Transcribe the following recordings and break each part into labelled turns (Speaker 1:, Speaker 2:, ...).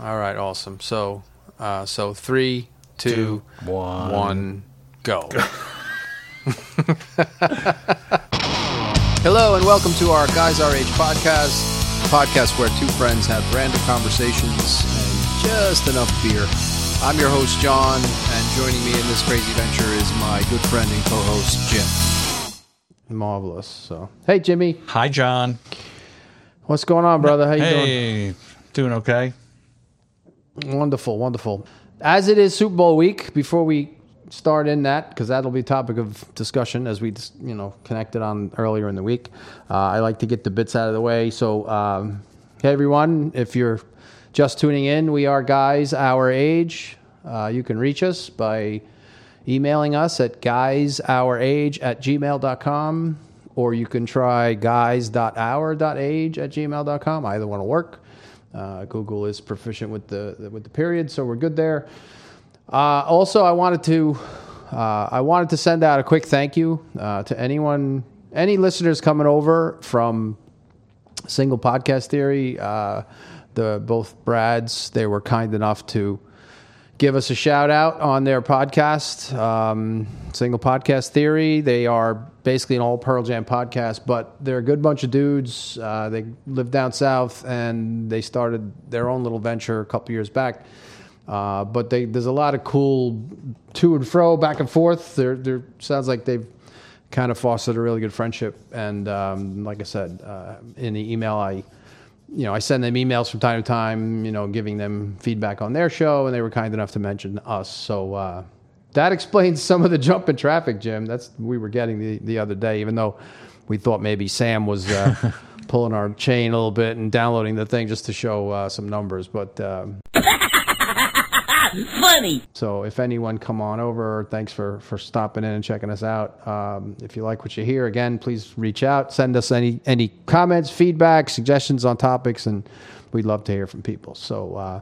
Speaker 1: All right, awesome. So, uh, so three, two,
Speaker 2: one.
Speaker 1: one, go. Hello and welcome to our Guys Our Age podcast, a podcast where two friends have random conversations and just enough beer. I'm your host John, and joining me in this crazy venture is my good friend and co-host Jim. Marvelous. So, hey Jimmy,
Speaker 2: Hi, John.
Speaker 1: what's going on, brother? How you doing?
Speaker 2: Hey, doing okay?
Speaker 1: Wonderful, wonderful. As it is Super Bowl week, before we start in that, because that'll be topic of discussion as we, you know, connected on earlier in the week. Uh, I like to get the bits out of the way. So, um, hey everyone, if you're just tuning in, we are guys our age. Uh, you can reach us by emailing us at guysourage at gmail.com or you can try guys.our.age at gmail.com. Either one will work. Uh, Google is proficient with the with the period, so we're good there. Uh, also, I wanted to uh, I wanted to send out a quick thank you uh, to anyone, any listeners coming over from Single Podcast Theory. Uh, the both Brads they were kind enough to give us a shout out on their podcast, um, Single Podcast Theory. They are basically an all Pearl Jam podcast, but they're a good bunch of dudes. Uh, they live down south and they started their own little venture a couple years back. Uh, but they, there's a lot of cool to and fro, back and forth. There, there sounds like they've kind of fostered a really good friendship. And um, like I said, uh, in the email, I you know, I send them emails from time to time, you know, giving them feedback on their show, and they were kind enough to mention us. So uh, that explains some of the jump in traffic, Jim. That's we were getting the, the other day, even though we thought maybe Sam was uh, pulling our chain a little bit and downloading the thing just to show uh, some numbers. But um,
Speaker 3: Funny.
Speaker 1: so if anyone come on over, thanks for for stopping in and checking us out. Um, if you like what you hear, again, please reach out, send us any any comments, feedback, suggestions on topics, and we'd love to hear from people. So. Uh,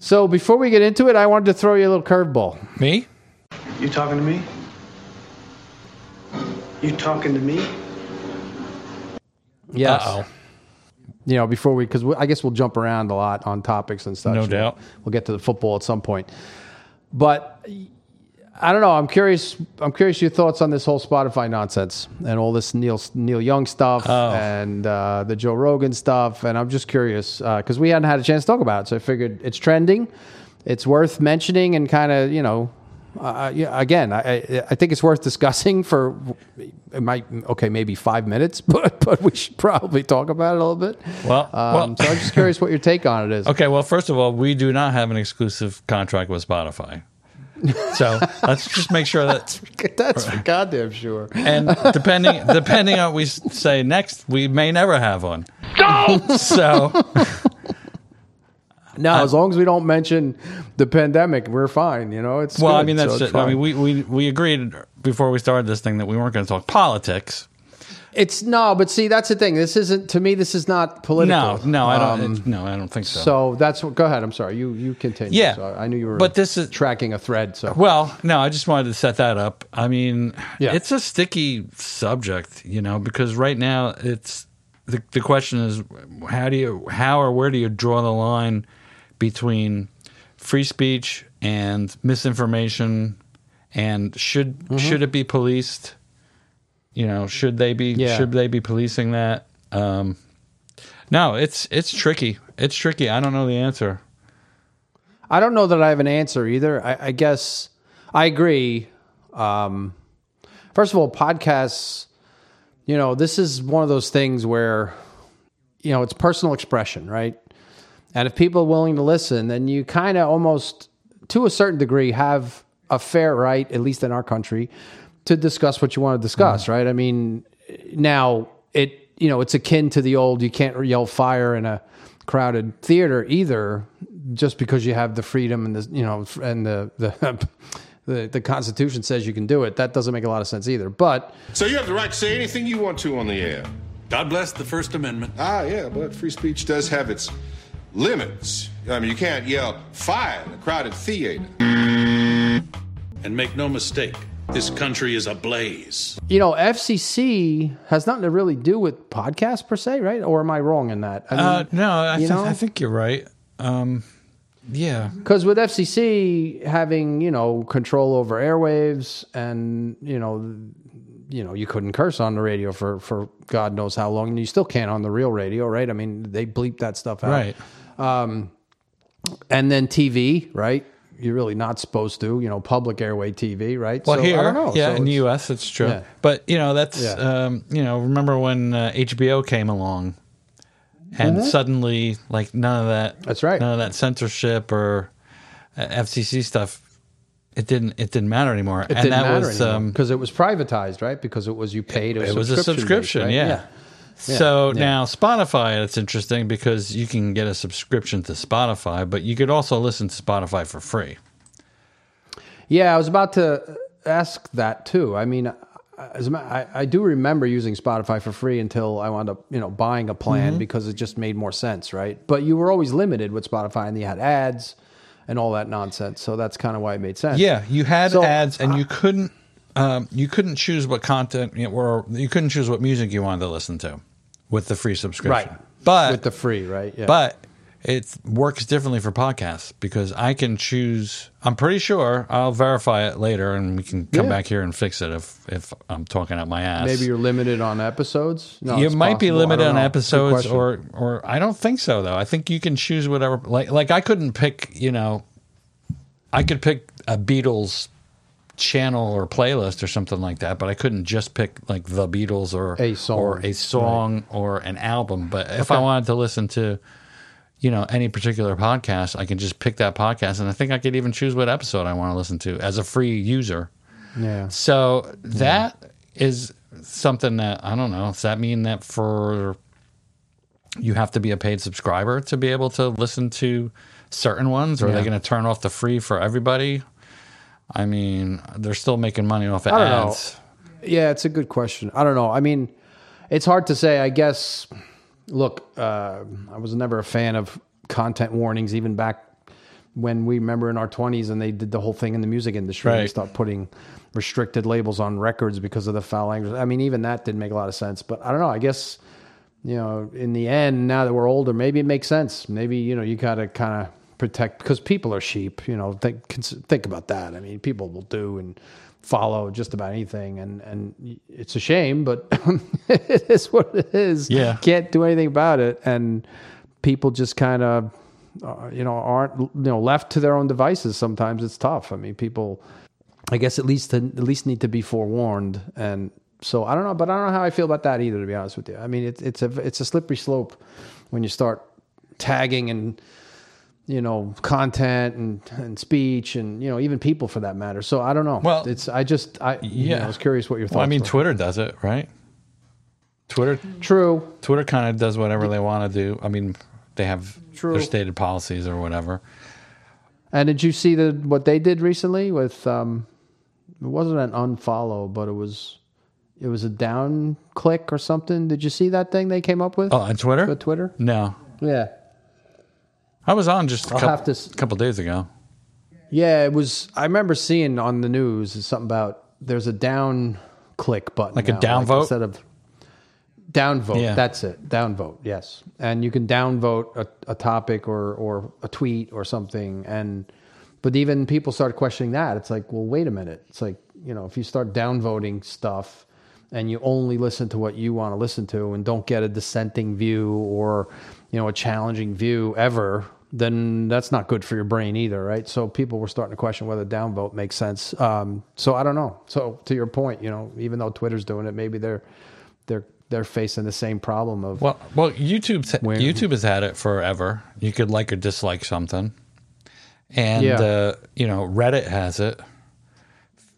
Speaker 1: so before we get into it, I wanted to throw you a little curveball.
Speaker 2: Me?
Speaker 4: You talking to me? You talking to me?
Speaker 1: Yes.
Speaker 2: Uh-oh.
Speaker 1: You know, before we, because I guess we'll jump around a lot on topics and such.
Speaker 2: No doubt.
Speaker 1: We'll get to the football at some point. But I don't know. I'm curious. I'm curious your thoughts on this whole Spotify nonsense and all this Neil Neil Young stuff
Speaker 2: Oh.
Speaker 1: and uh, the Joe Rogan stuff. And I'm just curious because we hadn't had a chance to talk about it. So I figured it's trending. It's worth mentioning and kind of you know. Uh, yeah, again, I, I I think it's worth discussing for it might okay maybe five minutes, but but we should probably talk about it a little bit.
Speaker 2: Well,
Speaker 1: Um,
Speaker 2: well-
Speaker 1: so I'm just curious what your take on it is.
Speaker 2: Okay, well, first of all, we do not have an exclusive contract with Spotify. So let's just make sure that,
Speaker 1: That's for goddamn sure.
Speaker 2: and depending depending on what we say next, we may never have one. Don't. So
Speaker 1: No, as long as we don't mention the pandemic, we're fine. You know, it's
Speaker 2: well, I mean that's
Speaker 1: it's
Speaker 2: it. I mean we, we we agreed before we started this thing that we weren't going to talk politics.
Speaker 1: It's no, but see, that's the thing. This isn't to me. This is not political.
Speaker 2: No, no, I don't.
Speaker 1: Um,
Speaker 2: no, I don't think so.
Speaker 1: so that's what. Go ahead. I'm sorry. You you continue.
Speaker 2: Yeah.
Speaker 1: So I knew you were.
Speaker 2: But this is-
Speaker 1: tracking a thread. So
Speaker 2: Well, no, I just wanted to set that up. I mean,
Speaker 1: Yeah.
Speaker 2: it's a sticky subject, you know, because right now it's the the question is how do you how or where do you draw the line between free speech and misinformation and should
Speaker 1: Mm-hmm.
Speaker 2: should it be policed? You know, should they be
Speaker 1: Yeah.
Speaker 2: should they be policing that? Um no, it's it's tricky. It's tricky. I don't know the answer.
Speaker 1: I don't know that I have an answer either. I, I guess I agree. Um, first of all, podcasts. You know, this is one of those things where, you know, it's personal expression, right? And if people are willing to listen, then you kind of almost, to a certain degree, have a fair right, at least in our country, to discuss what you want to discuss, right? I mean, now it, you know, it's akin to the old you can't yell fire in a crowded theater either, just because you have the freedom and the, you know, and the, the, the, the Constitution says you can do it. That doesn't make a lot of sense either. But
Speaker 5: So you have the right to say anything you want to on the air.
Speaker 6: God bless the First Amendment.
Speaker 5: Ah, yeah, but free speech does have its limits. I mean, you can't yell fire in a crowded theater.
Speaker 6: And make no mistake, this country is ablaze.
Speaker 1: you know, FCC has nothing to really do with podcasts per se, right? Or am I wrong in that? I mean,
Speaker 2: Uh, no, I,
Speaker 1: you
Speaker 2: thi-
Speaker 1: know?
Speaker 2: I think you're right. um, yeah,
Speaker 1: Because with FCC having you know control over airwaves and you know you know you couldn't curse on the radio for for God knows how long, and you still can't on the real radio, right? I mean they bleep that stuff out,
Speaker 2: right.
Speaker 1: And then TV, right? You're really not supposed to, you know, public airway TV, right?
Speaker 2: Well,
Speaker 1: So,
Speaker 2: here,
Speaker 1: I don't know.
Speaker 2: yeah,
Speaker 1: So
Speaker 2: in the U.S., it's true.
Speaker 1: Yeah.
Speaker 2: But you know, that's
Speaker 1: Yeah.
Speaker 2: um, you know, remember when uh, HBO came along, and suddenly, like none of that.
Speaker 1: Mm-hmm. That's right.
Speaker 2: None of that censorship or uh, FCC stuff. It didn't. It didn't matter anymore.
Speaker 1: It
Speaker 2: and
Speaker 1: didn't
Speaker 2: that
Speaker 1: matter
Speaker 2: was
Speaker 1: anymore
Speaker 2: um,
Speaker 1: because it was privatized, right? Because it was you paid a
Speaker 2: it was a
Speaker 1: subscription right?
Speaker 2: yeah. So
Speaker 1: yeah.
Speaker 2: now Spotify, it's interesting because you can get a subscription to Spotify, but you could also listen to Spotify for free.
Speaker 1: Yeah, I was about to ask that too. I mean, as a I, I do remember using Spotify for free until I wound up, you know, buying a
Speaker 2: Mm-hmm.
Speaker 1: plan because it just made more sense, right? But you were always limited with Spotify, and you had ads and all that nonsense. So that's kind of why it made sense.
Speaker 2: Yeah, you had
Speaker 1: So,
Speaker 2: ads, and you couldn't um, you couldn't choose what content you know, or you couldn't choose what music you wanted to listen to with the free subscription.
Speaker 1: right.
Speaker 2: But
Speaker 1: with the free, right? Yeah.
Speaker 2: but it works differently for podcasts because I can choose. I'm pretty sure I'll verify it later, and we can come
Speaker 1: Yeah.
Speaker 2: back here and fix it if if I'm talking out my ass.
Speaker 1: maybe you're limited on episodes. No,
Speaker 2: you might be
Speaker 1: possible. I
Speaker 2: limited on
Speaker 1: know.
Speaker 2: Episodes, or or I don't think so though. I think you can choose whatever. Like like I couldn't pick. You know, I could pick a Beatles channel or playlist or something like that, but I couldn't just pick like the Beatles or
Speaker 1: A song.
Speaker 2: or a song or an album. But if I wanted to listen to you know any particular podcast, I can just pick that podcast, and I think I could even choose what episode I want to listen to as a free user.
Speaker 1: yeah.
Speaker 2: So that is something that I don't know. Does that mean that for you have to be a paid subscriber to be able to listen to certain ones, or are they going to turn off the free for everybody? I mean, they're still making money off of
Speaker 1: I don't know.
Speaker 2: ads.
Speaker 1: Yeah, it's a good question. I don't know. I mean, it's hard to say. I guess. Look, uh, I was never a fan of content warnings, even back when we remember in our twenties, and they did the whole thing in the music industry. They
Speaker 2: Right.
Speaker 1: start putting restricted labels on records because of the foul language. I mean, even that didn't make a lot of sense. But I don't know. I guess you know, in the end, now that we're older, maybe it makes sense. Maybe you know, you got to kind of protect because people are sheep. You know, think think about that. I mean, people will do and follow just about anything, and and it's a shame, but it is what it is.
Speaker 2: Yeah.
Speaker 1: can't do anything about it, and people just kind of. Uh, you know, aren't you know left to their own devices. Sometimes it's tough. I mean, people, I guess at least at least need to be forewarned. And so I don't know, but I don't know how I feel about that either. To be honest with you, I mean, it's it's a it's a slippery slope when you start tagging and you know content and and speech and you know even people for that matter. So I don't know.
Speaker 2: Well,
Speaker 1: it's I just I yeah
Speaker 2: yeah.
Speaker 1: I was curious what your thoughts.
Speaker 2: Well, I mean,
Speaker 1: were.
Speaker 2: Twitter does it, right? Twitter,
Speaker 1: true.
Speaker 2: Twitter kind of does whatever they want to do. I mean, they have
Speaker 1: True.
Speaker 2: their stated policies or whatever.
Speaker 1: And did you see the what they did recently with um it wasn't an unfollow, but it was it was a down click or something. Did you see that thing they came up with?
Speaker 2: Oh, on Twitter?
Speaker 1: with Twitter?
Speaker 2: No,
Speaker 1: Yeah.
Speaker 2: I was on just a
Speaker 1: I'll
Speaker 2: couple,
Speaker 1: have to s-
Speaker 2: couple days ago.
Speaker 1: Yeah, it was I remember seeing on the news something about there's a down click button.
Speaker 2: Like a
Speaker 1: now,
Speaker 2: downvote?
Speaker 1: instead of down vote.
Speaker 2: Yeah.
Speaker 1: That's it. Down vote, yes. And you can downvote a, a topic or or a tweet or something and but even people start questioning that. It's like, well, wait a minute. It's like, you know, if you start downvoting stuff and you only listen to what you want to listen to and don't get a dissenting view or, you know, a challenging view ever, then that's not good for your brain either, right? So people were starting to question whether downvote makes sense. Um, so I don't know. So to your point, you know, even though Twitter's doing it, maybe they're they're they're facing the same problem of
Speaker 2: Well, well, YouTube's YouTube has had it forever. You could like or dislike something, and
Speaker 1: Yeah.
Speaker 2: uh, you know Reddit has it.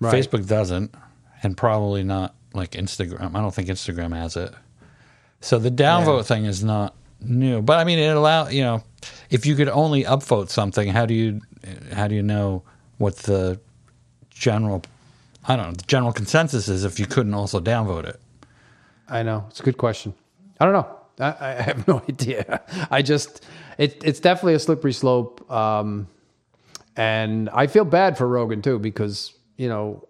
Speaker 1: Right.
Speaker 2: Facebook doesn't, and probably not like Instagram. I don't think Instagram has it. So the downvote thing is not new, but I mean it allow you know if you could only upvote something, how do you how do you know what the general I don't know the general consensus is if you couldn't also downvote it?
Speaker 1: I know it's a good question. I don't know. I, I have no idea. I just it, it's definitely a slippery slope, um, and I feel bad for Rogan too because you know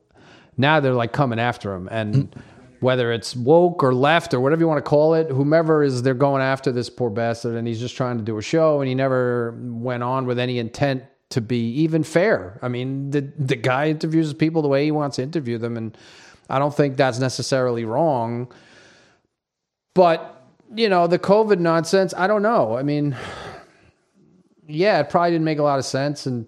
Speaker 1: now they're like coming after him, and whether it's woke or left or whatever you want to call it, whomever is they're going after this poor bastard, and he's just trying to do a show, and he never went on with any intent to be even fair. I mean, the the guy interviews people the way he wants to interview them, and I don't think that's necessarily wrong. But you know, the COVID nonsense, I don't know. I mean, yeah, it probably didn't make a lot of sense, and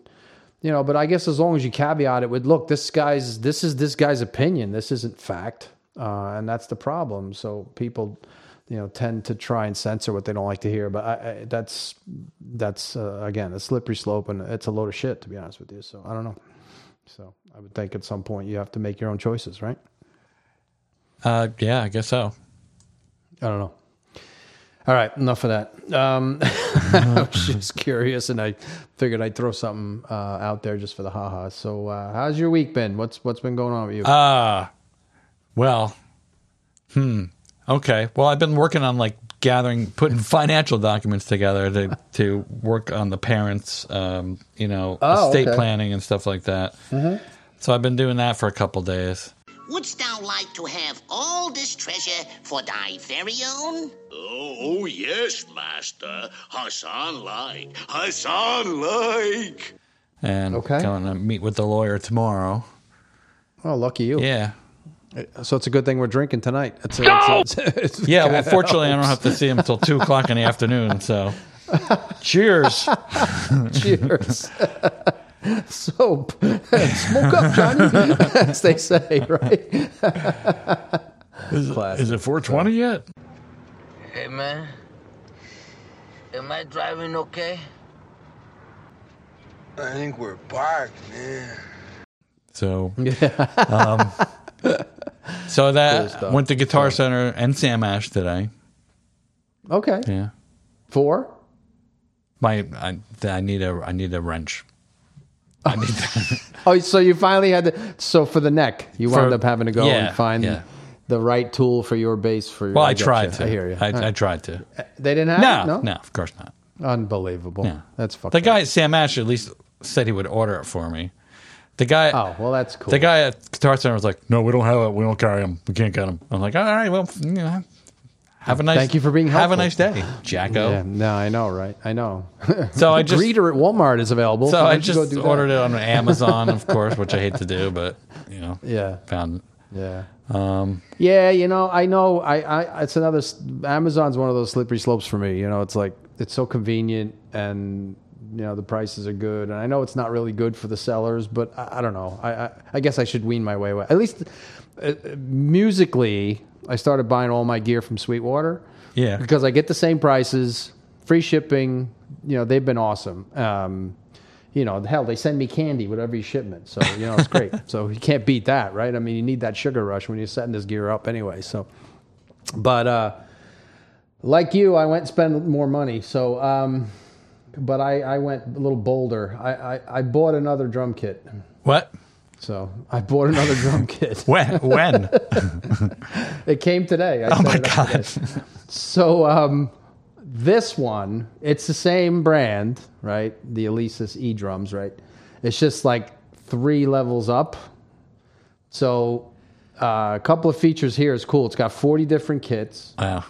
Speaker 1: you know, but I guess as long as you caveat it with, look, this guy's this is this guy's opinion. This isn't fact, uh, and that's the problem. So people, you know, tend to try and censor what they don't like to hear. But I, I, that's that's uh, again a slippery slope, and it's a load of shit to be honest with you. So I don't know. So I would think at some point you have to make your own choices, right?
Speaker 2: Uh, yeah, I guess so.
Speaker 1: I don't know. All right, enough of that. Um, I was just curious, and I figured I'd throw something uh, out there just for the haha. So, uh, how's your week been? What's what's been going on with you?
Speaker 2: Ah, well, hmm. Okay. Well, I've been working on like gathering, putting financial documents together to to work on the parents, um, you know,
Speaker 1: Oh,
Speaker 2: estate
Speaker 1: okay.
Speaker 2: planning and stuff like that. So I've been doing that for a couple days.
Speaker 3: Wouldst thou like to have all this treasure for thy very own?
Speaker 7: Oh, oh, yes, master. Hassan like. Hassan like.
Speaker 2: And
Speaker 1: Okay.
Speaker 2: going to meet with the lawyer tomorrow.
Speaker 1: oh, lucky you.
Speaker 2: Yeah.
Speaker 1: So it's a good thing we're drinking tonight. It's, it's, it's, it's,
Speaker 2: Yeah, well, fortunately, I don't have to see him until two o'clock in the afternoon. So, cheers.
Speaker 1: Cheers. Soap. Smoke up, Johnny, as they say, right? Classic.
Speaker 2: Is it 420 yet?
Speaker 8: Hey man, am I driving okay?
Speaker 9: I think we're parked, man.
Speaker 2: So, um, so that
Speaker 1: stuff.
Speaker 2: went to Guitar Center and Sam Ash today.
Speaker 1: Okay.
Speaker 2: Yeah,
Speaker 1: Four.
Speaker 2: my I, I need a I need a wrench. I need.
Speaker 1: Oh, so you finally had to. So for the neck, you
Speaker 2: For-
Speaker 1: wound up having to go
Speaker 2: yeah,
Speaker 1: and find
Speaker 2: yeah.
Speaker 1: the right tool for your bass. For your.
Speaker 2: well, I,
Speaker 1: getcha.
Speaker 2: tried to.
Speaker 1: I hear you.
Speaker 2: I,
Speaker 1: All
Speaker 2: I tried to.
Speaker 1: they didn't have
Speaker 2: No,
Speaker 1: it. No,
Speaker 2: no, of course not.
Speaker 1: Unbelievable.
Speaker 2: Yeah,
Speaker 1: That's fucked.
Speaker 2: The
Speaker 1: up.
Speaker 2: guy Sam Ash at least said he would order it for me. The guy.
Speaker 1: Oh well, that's cool.
Speaker 2: The guy at Guitar Center was like, "No, we don't have it. We don't carry them. We can't get them." I'm like, "All right, well, you know, have a nice.
Speaker 1: Thank you for being
Speaker 2: Have a nice day, Jacko."
Speaker 1: Yeah, no, I know, right? I know.
Speaker 2: So I just
Speaker 1: Greeter at Walmart is available.
Speaker 2: so I
Speaker 1: don't you go
Speaker 2: just
Speaker 1: do that?
Speaker 2: ordered it on Amazon, of course, which I hate to do, but you know,
Speaker 1: Yeah,
Speaker 2: found it.
Speaker 1: yeah,
Speaker 2: Um,
Speaker 1: yeah. You know, I know. I, I, it's another. Amazon's one of those slippery slopes for me. You know, it's like it's so convenient and you know the prices are good, and I know it's not really good for the sellers, but I, I don't know. I, I, I guess I should wean my way away. At least uh, musically, I started buying all my gear from Sweetwater.
Speaker 2: yeah,
Speaker 1: because I get the same prices, free shipping. You know, they've been awesome. Um, you know, hell, they send me candy with every shipment, so you know it's great. so you can't beat that, right? I mean, you need that sugar rush when you're setting this gear up, anyway. So, but uh, like you, I went and spent more money. So, um, but I, I went a little bolder. I, I, I bought another drum kit.
Speaker 2: what?
Speaker 1: So I bought another drum kit.
Speaker 2: When? When?
Speaker 1: It came today. I
Speaker 2: oh my god!
Speaker 1: So um, this one, it's the same brand, right? The Alesis E drums, right? It's just like three levels up. So uh, a couple of features here is cool. It's got 40 different kits.
Speaker 2: Wow.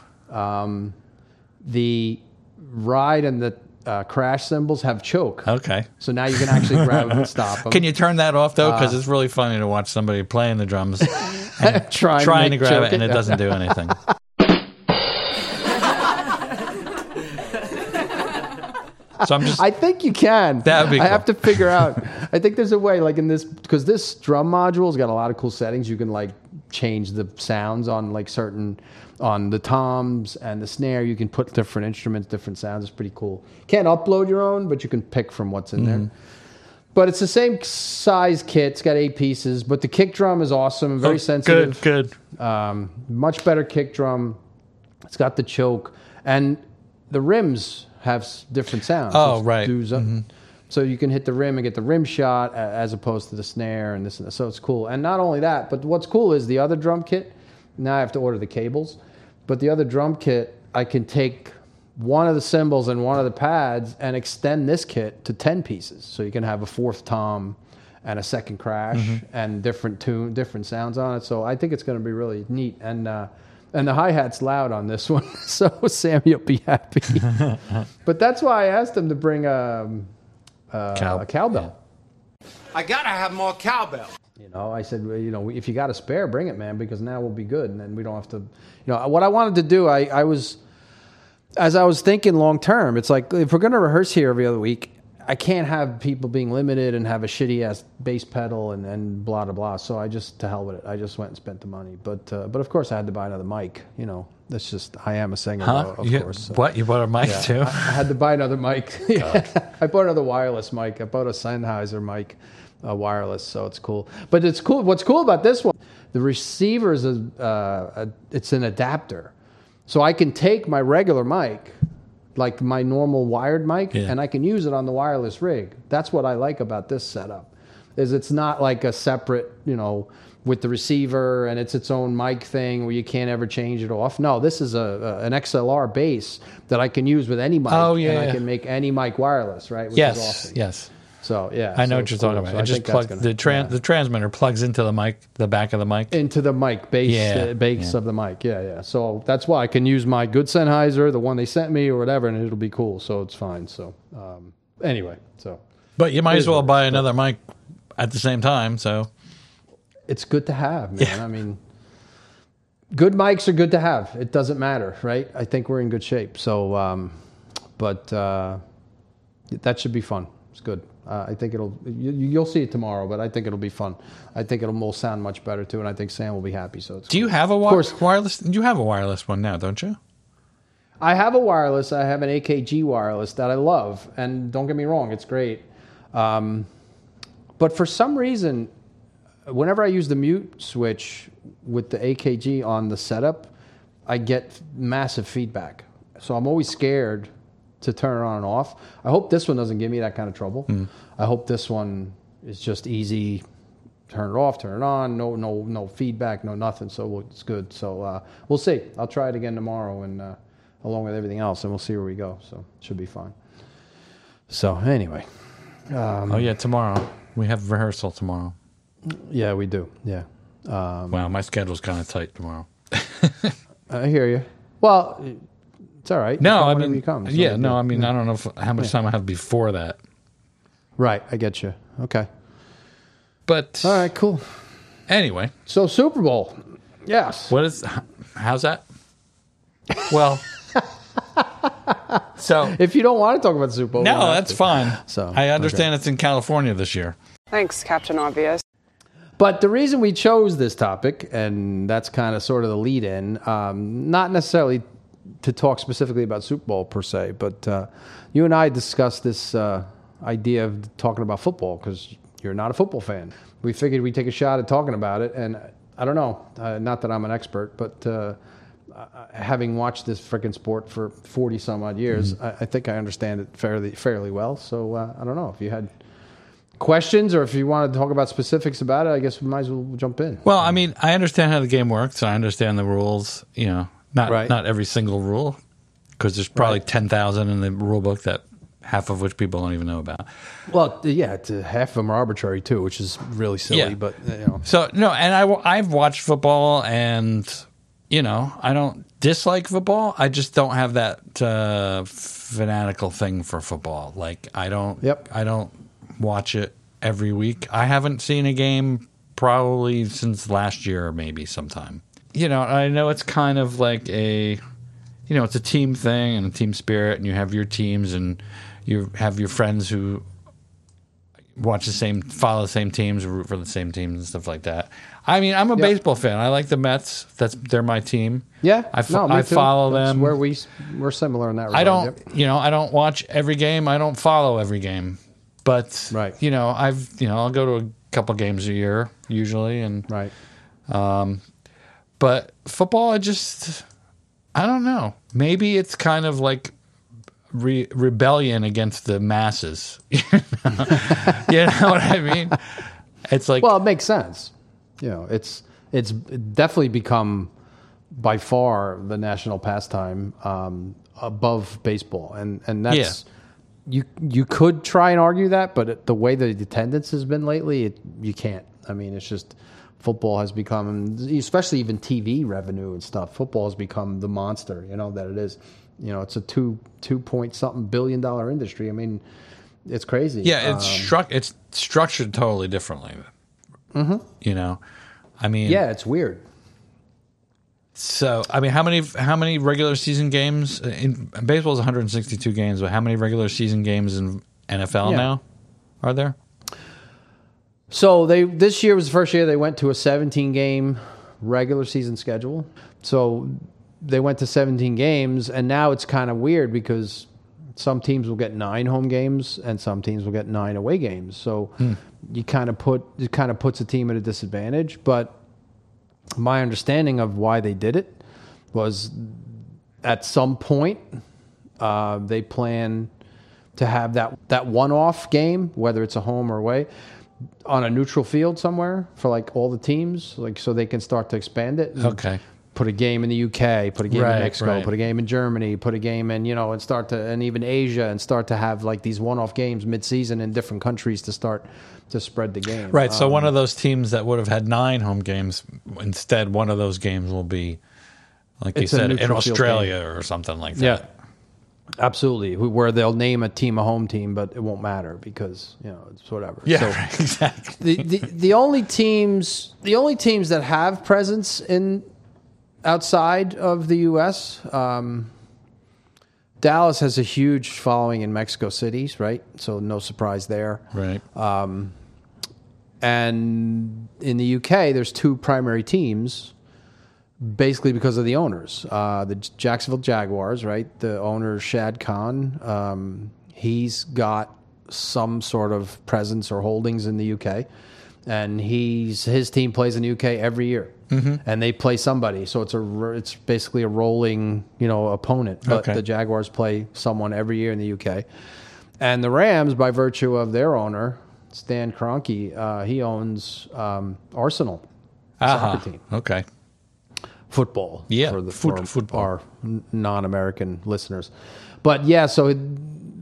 Speaker 1: The ride and the uh, crash cymbals have choke.
Speaker 2: Okay.
Speaker 1: So now you can actually grab them and stop them.
Speaker 2: Can you turn that off though?
Speaker 1: Uh,
Speaker 2: Because it's really funny to watch somebody playing the drums,
Speaker 1: trying,
Speaker 2: trying to
Speaker 1: make
Speaker 2: grab
Speaker 1: choke
Speaker 2: it, and it doesn't do anything. so I'm just.
Speaker 1: I think you can.
Speaker 2: That'd be Cool.
Speaker 1: I have to figure out. I think there's a way, like in this, because this drum module's got a lot of cool settings. You can like change the sounds on like certain, on the toms and the snare. You can put different instruments, different sounds. It's pretty cool. Can't upload your own, but you can pick from what's in there.
Speaker 2: Mm-hmm.
Speaker 1: But it's the same size kit. It's got eight pieces, but the kick drum is awesome and very
Speaker 2: Oh,
Speaker 1: sensitive.
Speaker 2: Good. Good.
Speaker 1: Um, much better kick drum. It's got the choke, and the rims have different sounds.
Speaker 2: Oh, right.
Speaker 1: up. So you can hit the rim and get the rim shot as opposed to the snare and this and that. So it's cool. And not only that, but what's cool is the other drum kit. Now I have to order the cables, but the other drum kit I can take one of the cymbals and one of the pads and extend this kit to ten pieces. So you can have a fourth tom and a second crash
Speaker 2: Mm-hmm.
Speaker 1: and different tune, different sounds on it. So I think it's going to be really neat. And uh, and the hi hat's loud on this one, so Sammy will be happy. but that's why I asked him to bring um, uh,
Speaker 2: Cow-
Speaker 1: a cowbell.
Speaker 10: I gotta have more cowbell.
Speaker 1: You know, I said, well, you know, if you got a spare, bring it, man, because now we'll be good, and then we don't have to. You know, what I wanted to do, I, I was, as I was thinking long term, it's like if we're going to rehearse here every other week, I can't have people being limited and have a shitty ass bass pedal and, and blah blah blah. So I just to hell with it. I just went and spent the money. But uh, but of course I had to buy another mic. You know, that's just I am a singer,
Speaker 2: Huh?
Speaker 1: though, of
Speaker 2: You-
Speaker 1: course. so-
Speaker 2: What? You bought a mic
Speaker 1: yeah,
Speaker 2: too?
Speaker 1: I, I had to buy another mic. Yeah. I bought another wireless mic. I bought a Sennheiser mic, uh, wireless, so it's cool. But it's cool. What's cool about this one? The receiver is a, uh, a it's an adapter, so I can take my regular mic, like my normal wired mic,
Speaker 2: Yeah.
Speaker 1: and I can use it on the wireless rig. That's what I like about this setup, is it's not like a separate, you know. With the receiver and it's its own mic thing where you can't ever change it off. No, this is a, a an XLR base that I can use with any mic.
Speaker 2: Oh, yeah,
Speaker 1: and I can make any mic wireless, right? Which
Speaker 2: yes,
Speaker 1: is awesome.
Speaker 2: yes.
Speaker 1: So yeah,
Speaker 2: I know
Speaker 1: so
Speaker 2: what you're
Speaker 1: cool.
Speaker 2: talking about.
Speaker 1: So
Speaker 2: it
Speaker 1: I
Speaker 2: just
Speaker 1: think that's
Speaker 2: plugs the tran-
Speaker 1: yeah.
Speaker 2: the transmitter plugs into the mic, the back of the mic.
Speaker 1: into the mic base,
Speaker 2: Yeah,
Speaker 1: uh, base
Speaker 2: yeah.
Speaker 1: of the mic. Yeah, yeah. So that's why I can use my good Sennheiser, the one they sent me, or whatever, and it'll be cool. So it's fine. So um, anyway, so
Speaker 2: But you might as well
Speaker 1: what
Speaker 2: buy
Speaker 1: is, but-
Speaker 2: another mic at the same time. So
Speaker 1: it's good to have, man. I mean, good mics are good to have. It doesn't matter, right? I think we're in good shape. So, um, but uh, that should be fun. It's good. Uh, I think it'll. You, you'll see it tomorrow, but I think it'll be fun. I think it'll will sound much better too, and I think Sam will be happy. So, it's
Speaker 2: do you have a
Speaker 1: Of
Speaker 2: wi-
Speaker 1: course,
Speaker 2: wireless? You have a wireless one now, don't you?
Speaker 1: I have a wireless. I have an AKG wireless that I love, and don't get me wrong, it's great. Um, but for some reason, whenever I use the mute switch with the AKG on the setup, I get massive feedback. So I'm always scared to turn it on and off. I hope this one doesn't give me that kind of trouble. I hope this one is just easy. Turn it off, turn it on. No, no, no feedback, no nothing. So it's good. So uh, we'll see. I'll try it again tomorrow, and uh, along with everything else, and we'll see where we go. So it should be fine. So anyway, um,
Speaker 2: oh yeah, tomorrow we have rehearsal tomorrow.
Speaker 1: yeah, we do. Yeah, um,
Speaker 2: Well, my schedule's kind of tight tomorrow.
Speaker 1: I hear you. Well, it's all right. You
Speaker 2: No,
Speaker 1: come
Speaker 2: I mean,
Speaker 1: you come. It's
Speaker 2: yeah,
Speaker 1: big
Speaker 2: no,
Speaker 1: deal.
Speaker 2: I mean, I don't know if, how much time I have before that,
Speaker 1: Right, I get you. Okay.
Speaker 2: but
Speaker 1: All right, cool.
Speaker 2: anyway,
Speaker 1: So Super Bowl. Yes.
Speaker 2: what is how's that? Well, so
Speaker 1: If you don't want to talk about the Super Bowl,
Speaker 2: no, that's
Speaker 1: to.
Speaker 2: fine.
Speaker 1: So,
Speaker 2: I understand it's in California this year.
Speaker 11: Thanks, Captain Obvious.
Speaker 1: But the reason we chose this topic, and that's kind of sort of the lead in, um, not necessarily to talk specifically about Super Bowl per se, but uh, you and I discussed this uh, idea of talking about football because you're not a football fan. We figured we'd take a shot at talking about it, and I don't know, uh, not that I'm an expert, but uh, uh, having watched this freaking sport for 40 some odd years, I, I think I understand it fairly fairly well. So uh, I don't know if you had questions or if you want to talk about specifics about it, I guess we might as well jump in.
Speaker 2: Well, I mean, I understand how the game works. I understand the rules. You know, not
Speaker 1: Right.
Speaker 2: not every single rule, because there's probably
Speaker 1: Right.
Speaker 2: ten thousand in the rule book that half of which people don't even know about.
Speaker 1: Well, yeah, half of them are arbitrary too, which is really silly.
Speaker 2: Yeah.
Speaker 1: But you know,
Speaker 2: So no, and I I've watched football, and you know, I don't dislike football. I just don't have that uh, fanatical thing for football. Like I don't.
Speaker 1: Yep.
Speaker 2: I don't watch it every week. I haven't seen a game probably since last year, maybe sometime. You know, I know it's kind of like a, you know, it's a team thing and a team spirit, and you have your teams, and you have your friends who watch the same, follow the same teams, root for the same teams and stuff like that. I mean, I'm a
Speaker 1: Yep.
Speaker 2: baseball fan. I like the Mets. That's they're my team.
Speaker 1: yeah,
Speaker 2: I, fo-
Speaker 1: no,
Speaker 2: I follow
Speaker 1: That's
Speaker 2: them.
Speaker 1: Where we we're similar in that. Regard.
Speaker 2: I don't,
Speaker 1: Yep.
Speaker 2: you know, I don't watch every game. I don't follow every game, but
Speaker 1: Right.
Speaker 2: you know, I've, you know, I'll go to a couple games a year usually, and
Speaker 1: Right.
Speaker 2: Um, but football, I just, I don't know. Maybe it's kind of like re- rebellion against the masses. you know what I mean? It's like,
Speaker 1: Well, it makes sense. You know, it's it's definitely become by far the national pastime um, above baseball, and and that's you you could try and argue that, but the way the attendance has been lately, it, you can't. I mean, it's just football has become, especially even TV revenue and stuff. Football has become the monster, you know that it is. You know, it's a two two point something billion dollar industry. I mean, it's crazy.
Speaker 2: Yeah, it's
Speaker 1: Um,
Speaker 2: struck. It's structured totally differently.
Speaker 1: Mhm.
Speaker 2: You know, I mean,
Speaker 1: yeah, it's weird.
Speaker 2: So, I mean, how many how many regular season games in baseball is 162 games, but how many regular season games in NFL
Speaker 1: Yeah.
Speaker 2: now are there?
Speaker 1: So they this year was the first year they went to a 17 game regular season schedule. So they went to 17 games, and now it's kind of weird because some teams will get nine home games and some teams will get nine away games. So you kind of put it kind of puts a team at a disadvantage. But my understanding of why they did it was at some point uh, they plan to have that that one off game, whether it's a home or away, on a neutral field somewhere for like all the teams, like so they can start to expand it.
Speaker 2: Okay.
Speaker 1: Put a game in the UK, put a game
Speaker 2: Right,
Speaker 1: in Mexico,
Speaker 2: right.
Speaker 1: put a game in Germany, put a game in you know, and start to and even Asia, and start to have like these one-off games mid-season in different countries to start to spread the game.
Speaker 2: Right. So
Speaker 1: Um,
Speaker 2: one of those teams that would have had nine home games, instead, one of those games will be, like you said, in Australia or something like that.
Speaker 1: Yeah, absolutely. Where they'll name a team a home team, but it won't matter because you know it's whatever.
Speaker 2: Yeah,
Speaker 1: So
Speaker 2: right, exactly.
Speaker 1: the, the the only teams the only teams that have presence in outside of the U.S. Um, Dallas has a huge following in Mexico cities, right? So no surprise there.
Speaker 2: Right.
Speaker 1: Um, and in the UK, there's two primary teams, basically because of the owners. Uh, the Jacksonville Jaguars, right? The owner Shad Khan, um, he's got some sort of presence or holdings in the UK, and he's his team plays in the UK every year,
Speaker 2: Mhm.
Speaker 1: and they play somebody. So it's a it's basically a rolling you know opponent. But
Speaker 2: Okay.
Speaker 1: the Jaguars play someone every year in the UK, and the Rams, by virtue of their owner Stan Kroenke, uh, he owns um, Arsenal
Speaker 2: Aha.
Speaker 1: soccer team
Speaker 2: Okay.
Speaker 1: Football.
Speaker 2: Yeah,
Speaker 1: for the
Speaker 2: foot-
Speaker 1: for
Speaker 2: football.
Speaker 1: our non-American listeners. But yeah, so it-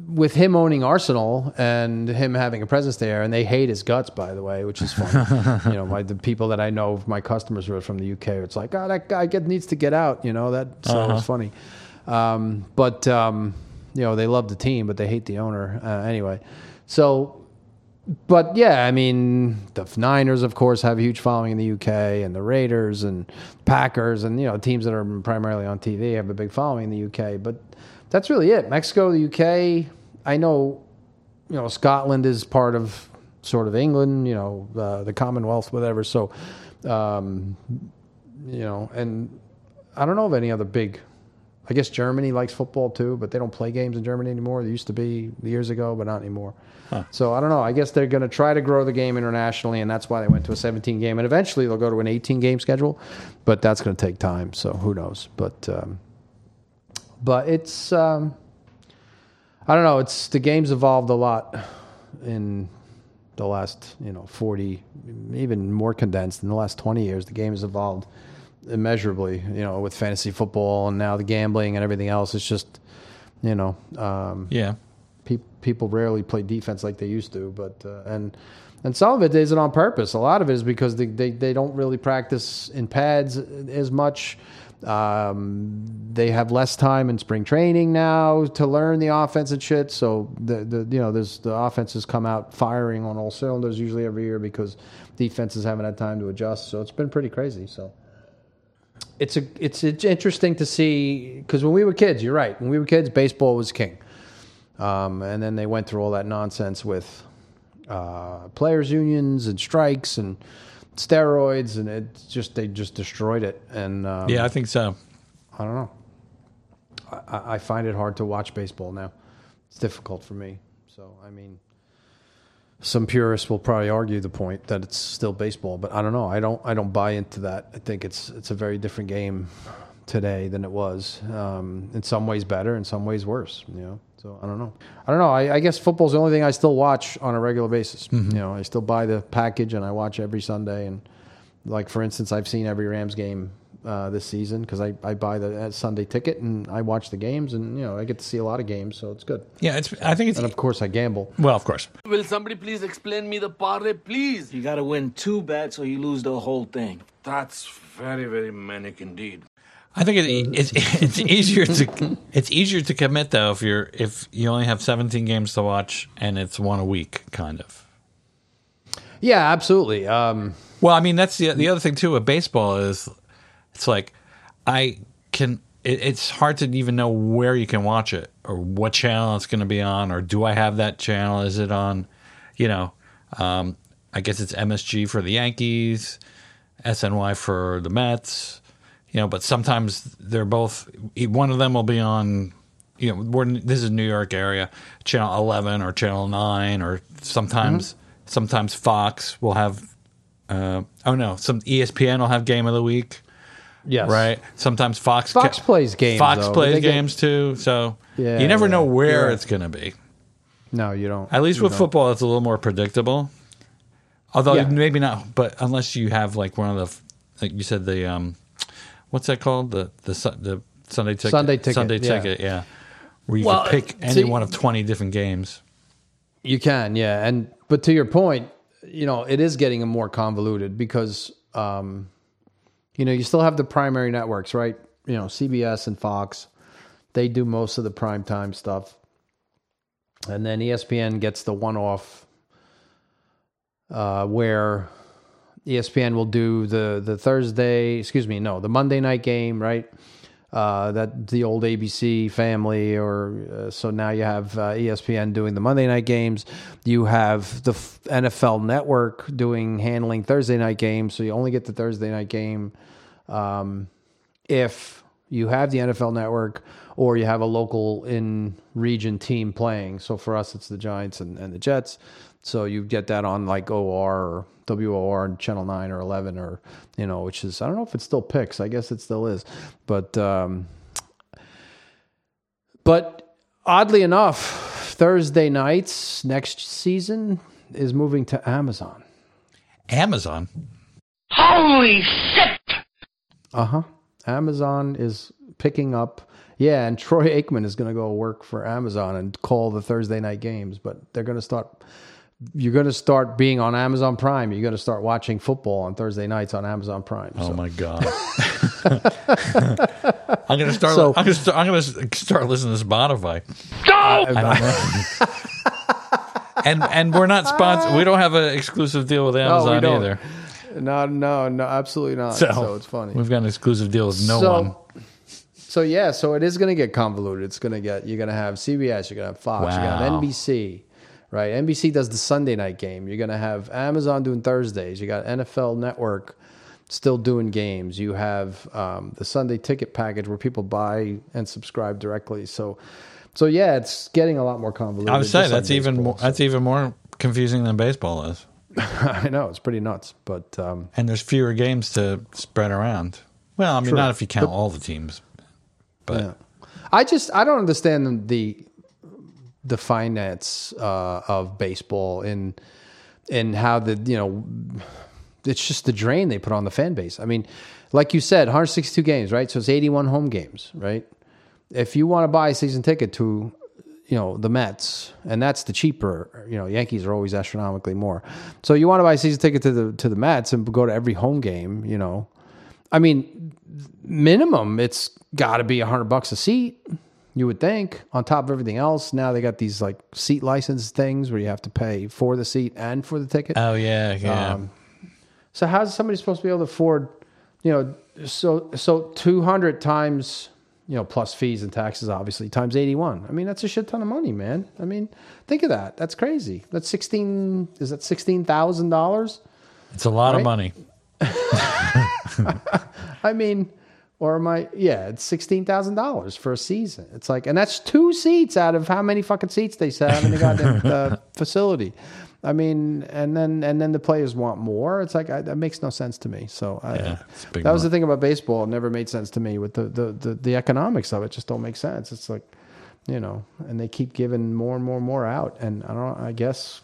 Speaker 1: with him owning Arsenal and him having a presence there, and they hate his guts, by the way, which is funny. you know, my the people that I know, my customers who are from the UK, it's like, oh, that guy get, needs to get out. You know that. So
Speaker 2: Uh-huh.
Speaker 1: it's funny. Um, but um, you know, they love the team, but they hate the owner uh, anyway. So but yeah, I mean, the Niners, of course, have a huge following in the UK, and the Raiders and Packers, and you know, teams that are primarily on TV have a big following in the UK. But that's really it. Mexico, the UK. I know, you know, Scotland is part of sort of England. You know, uh, the Commonwealth, whatever. So, um, you know, and I don't know of any other big. I guess Germany likes football too, but they don't play games in Germany anymore. They used to be years ago, but not anymore. So I don't know. I guess they're going to try to grow the game internationally, and that's why they went to a 17 game, and eventually they'll go to an 18 game schedule, but that's going to take time. So who knows? But um, but it's um, I don't know. It's the game's evolved a lot in the last you know 40, even more condensed in the last 20 years. The game has evolved immeasurably. You know, with fantasy football and now the gambling and everything else. It's just you know um,
Speaker 2: Yeah.
Speaker 1: pe- people rarely play defense like they used to, but uh, and and some of it isn't on purpose. A lot of it is because they, they, they don't really practice in pads as much. Um, they have less time in spring training now to learn the offense and shit. So the, the you know there's the offenses come out firing on all cylinders usually every year because defenses haven't had time to adjust. So it's been pretty crazy. So it's a it's, it's interesting to see because when we were kids, you're right. When we were kids, baseball was king. Um, and then they went through all that nonsense with uh, players' unions and strikes and steroids, and it just they just destroyed it. And um,
Speaker 2: yeah, I think so.
Speaker 1: I don't know. I, I find it hard to watch baseball now. It's difficult for me. So I mean, some purists will probably argue the point that it's still baseball, but I don't know. I don't. I don't buy into that. I think it's it's a very different game today than it was. Um, in some ways better, in some ways worse. You know. So I don't know. I don't know. I, I guess football's the only thing I still watch on a regular basis. You know, I still buy the package and I watch every Sunday. And like for instance, I've seen every Rams game uh, this season because I, I buy the uh, Sunday ticket and I watch the games and you know I get to see a lot of games, so it's good.
Speaker 2: Yeah, it's. I think it's.
Speaker 1: And of course, I gamble.
Speaker 2: Well, of course.
Speaker 8: Will somebody please explain me the party, please?
Speaker 11: You gotta win two bets or you lose the whole thing.
Speaker 10: That's very, very manic indeed.
Speaker 2: I think it, it's it's easier to it's easier to commit though if you're if you only have 17 games to watch and it's one a week, kind of.
Speaker 1: Yeah, absolutely. Um,
Speaker 2: Well, I mean that's the the other thing too with baseball is it's like I can it, it's hard to even know where you can watch it or what channel it's going to be on or do I have that channel? Is it on? You know, um, I guess it's MSG for the Yankees, SNY for the Mets. You know, but sometimes they're both. One of them will be on. You know, we're, this is New York area, channel eleven or channel nine, or sometimes sometimes Fox will have uh, oh no, some ESPN will have game of the week.
Speaker 1: Yes.
Speaker 2: Right. Sometimes Fox
Speaker 1: Fox plays games,
Speaker 2: Fox
Speaker 1: though.
Speaker 2: plays
Speaker 1: They get-
Speaker 2: games too. So
Speaker 1: Yeah,
Speaker 2: you never
Speaker 1: yeah.
Speaker 2: know where
Speaker 1: You're
Speaker 2: it's going to be.
Speaker 1: no, you don't.
Speaker 2: At least
Speaker 1: You
Speaker 2: with
Speaker 1: don't.
Speaker 2: football, it's a little more predictable. Although
Speaker 1: Yeah.
Speaker 2: maybe not, but unless you have like one of the, like you said, the um, what's that called? The the Su- the Sunday ticket.
Speaker 1: Sunday ticket,
Speaker 2: Sunday
Speaker 1: yeah.
Speaker 2: ticket. Yeah. Where you
Speaker 1: Well,
Speaker 2: can pick any
Speaker 1: see-
Speaker 2: one of twenty different games.
Speaker 1: You can, yeah, and but to your point, you know, it is getting more convoluted because, um, you know, you still have the primary networks, right? You know, CBS and Fox, they do most of the primetime stuff, and then ESPN gets the one-off, uh, where ESPN will do the the Thursday, excuse me, no, the Monday night game, right? uh, that the old ABC family, or uh, so now you have uh, ESPN doing the Monday night games. You have the f- NFL Network doing handling Thursday night games, so you only get the Thursday night game um, if you have the NFL Network or you have a local in region team playing. So for us, it's the Giants and, and the Jets. So you get that on like OR or WOR and Channel 9 or 11 or, you know, which is, I don't know if it still picks. I guess it still is. But, um, but oddly enough, Thursday nights next season is moving to Amazon.
Speaker 2: Amazon.
Speaker 3: Holy shit!
Speaker 1: Uh huh. Amazon is picking up. Yeah, and Troy Aikman is going to go work for Amazon and call the Thursday night games, but they're going to start. You're going to start being on Amazon Prime. You're going to start watching football on Thursday nights on Amazon Prime.
Speaker 2: Oh
Speaker 1: So-
Speaker 2: my god! I'm gonna start.
Speaker 1: So-
Speaker 2: I'm gonna. Start, I'm gonna start listening to Spotify. and and we're not sponsored. We don't have an exclusive deal with
Speaker 1: No,
Speaker 2: Amazon
Speaker 1: we don't.
Speaker 2: either.
Speaker 1: No, no, no, absolutely not. So, it's funny.
Speaker 2: We've got an exclusive deal with no
Speaker 1: so,
Speaker 2: one.
Speaker 1: So yeah, so it is going to get convoluted. It's going to get you're going to have CBS, you're going to have Fox, you're going to have NBC, right? NBC does the Sunday night game. You're going to have Amazon doing Thursdays. You got NFL Network still doing games. You have um, the Sunday ticket package where people buy and subscribe directly. So, so yeah, it's getting a lot more convoluted.
Speaker 2: I would say
Speaker 1: like
Speaker 2: that's even
Speaker 1: baseball,
Speaker 2: more, that's even more confusing than baseball is.
Speaker 1: I know it's pretty nuts, but um,
Speaker 2: And there's fewer games to spread around. Well, I mean,
Speaker 1: True.
Speaker 2: not if you count
Speaker 1: But-
Speaker 2: all the teams, but
Speaker 1: Yeah. I just I don't understand the the finance uh, of baseball and and how the you know it's just the drain they put on the fan base. I mean, like you said, 162 games, right? So it's 81 home games, right? If you want to buy a season ticket to you know the Mets, and that's the cheaper. You know, Yankees are always astronomically more. So you want to buy a season ticket to the to the Mets and go to every home game. You know, I mean, minimum it's got to be a hundred bucks a seat. You would think on top of everything else. Now they got these like seat license things where you have to pay for the seat and for the ticket.
Speaker 2: oh yeah, yeah.
Speaker 1: Um, so how's somebody supposed to be able to afford, you know, so so two hundred times, you know, plus fees and taxes, obviously times eighty one. I mean, that's a shit ton of money, man. I mean, think of that. That's crazy. That's sixteen. Is that sixteen thousand dollars?
Speaker 2: it's a lot of money.
Speaker 1: I mean, or am I? Yeah, it's sixteen thousand dollars for a season. It's like, and that's two seats out of how many fucking seats they have in the goddamn uh, facility. I mean, and then and then the players want more. It's like I, that makes no sense to me. So I,
Speaker 2: Yeah,
Speaker 1: that was the thing about baseball. It never made sense to me. With the, the the the economics of it, just don't make sense. It's like, you know, and they keep giving more and more and more out, and I don't. I guess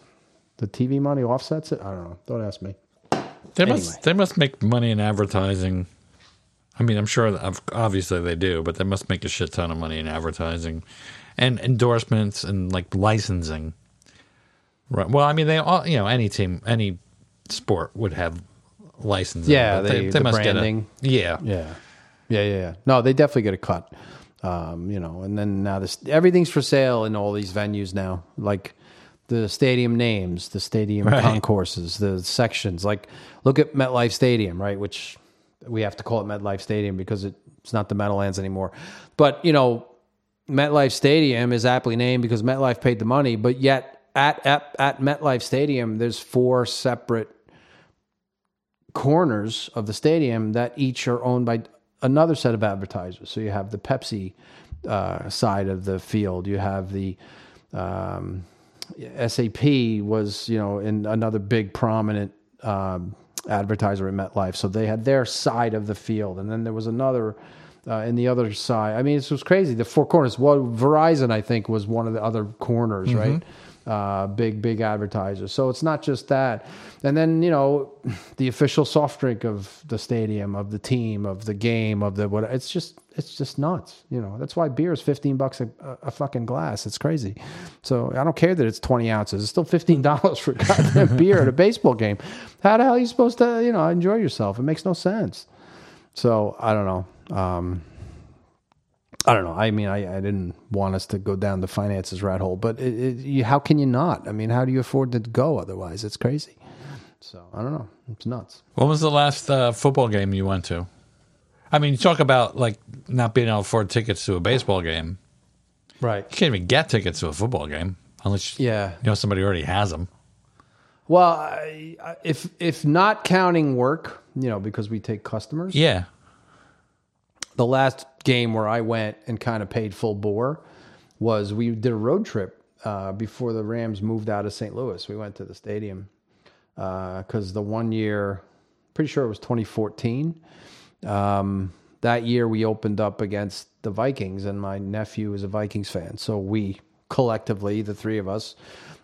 Speaker 1: the TV money offsets it. I don't know. Don't ask me.
Speaker 2: They
Speaker 1: Anyway.
Speaker 2: must they must make money in advertising. I mean, I'm sure obviously they do, but they must make a shit ton of money in advertising and endorsements and like licensing. Right. Well, I mean, they all, you know, any team, any sport would have licensing.
Speaker 1: Yeah,
Speaker 2: but
Speaker 1: they, the branding.
Speaker 2: get a. Yeah.
Speaker 1: Yeah, yeah, yeah, yeah. No, they definitely get a cut. Um, you know, and then now this everything's for sale in all these venues now, like the stadium names, the stadium
Speaker 2: Right.
Speaker 1: concourses, the sections. Like, look at MetLife Stadium, right? Which we have to call it MetLife Stadium because it, it's not the Meadowlands anymore. But you know, MetLife Stadium is aptly named because MetLife paid the money, but yet at at, at MetLife Stadium, there's four separate corners of the stadium that each are owned by another set of advertisers. So you have the Pepsi uh, side of the field, you have the um, SAP was you know in another big prominent um, advertiser at MetLife, so they had their side of the field, and then there was another. Uh, in the other side, I mean, this was crazy. The four corners. Well, Verizon, I think, was one of the other corners, right? Uh, big big advertisers. So it's not just that. And then you know the official soft drink of the stadium, of the team, of the game, of the what. It's just it's just nuts. You know that's why beer is fifteen bucks a, a fucking glass. It's crazy. So I don't care that it's twenty ounces. It's still fifteen dollars for goddamn beer at a baseball game. How the hell are you supposed to you know enjoy yourself? It makes no sense. So I don't know. Um, I don't know. I mean, I, I didn't want us to go down the finances rat hole, but it, it, you, how can you not? I mean, how do you afford to go otherwise? It's crazy. So I don't know. It's nuts.
Speaker 2: When was the last uh, football game you went to? I mean, you talk about like not being able to afford tickets to a baseball game.
Speaker 1: Right.
Speaker 2: You can't even get tickets to a football game unless
Speaker 1: Yeah.
Speaker 2: you know somebody already has them.
Speaker 1: Well, I, if if not counting work, you know, because we take customers.
Speaker 2: Yeah.
Speaker 1: The last game where I went and kind of paid full bore was we did a road trip uh, before the Rams moved out of St. Louis. We went to the stadium because the one year, pretty sure it was 2014. Um, that year we opened up against the Vikings, and my nephew is a Vikings fan. So we collectively, the three of us,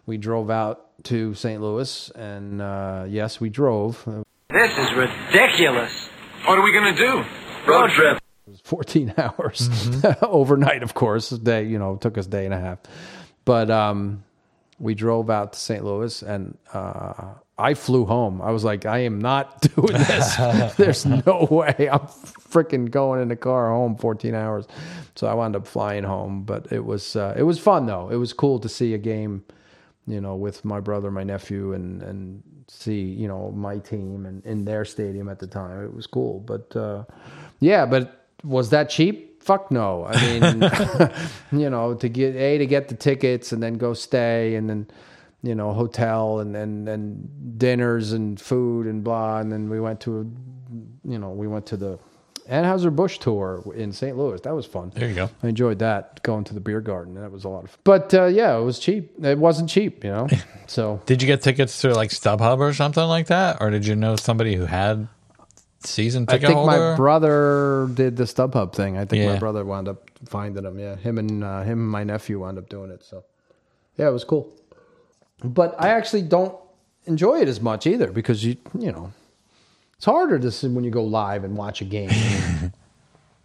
Speaker 1: we drove out to St. Louis, and uh, yes, we drove.
Speaker 11: This is ridiculous.
Speaker 9: What are we gonna do? Road trip.
Speaker 1: 14 hours overnight, of course. Day, you know, took us a day and a half. But um, we drove out to St. Louis and uh, I flew home. I was like, I am not doing this. There's no way I'm freaking going in the car home 14 hours. So I wound up flying home. But it was uh, it was fun though. It was cool to see a game, you know, with my brother, my nephew, and and see you know my team and in their stadium at the time. It was cool. But uh, yeah, but was that cheap? Fuck no. I mean, you know, to get a to get the tickets and then go stay and then you know hotel and and and dinners and food and blah and then we went to a, you know we went to the Anheuser Busch tour in St. Louis. That was fun.
Speaker 2: There you go.
Speaker 1: I enjoyed that going to the beer garden. That was a lot of fun. But uh, yeah, it was cheap. It wasn't cheap, you know. So
Speaker 2: Did you get tickets through like StubHub or something like that, or did you know somebody who had season
Speaker 1: I think
Speaker 2: holder?
Speaker 1: my brother did the StubHub thing. I think
Speaker 2: Yeah.
Speaker 1: my brother wound up finding them. Yeah, him and uh, him and my nephew wound up doing it. So yeah, it was cool. But I actually don't enjoy it as much either because you you know it's harder to see when you go live and watch a game.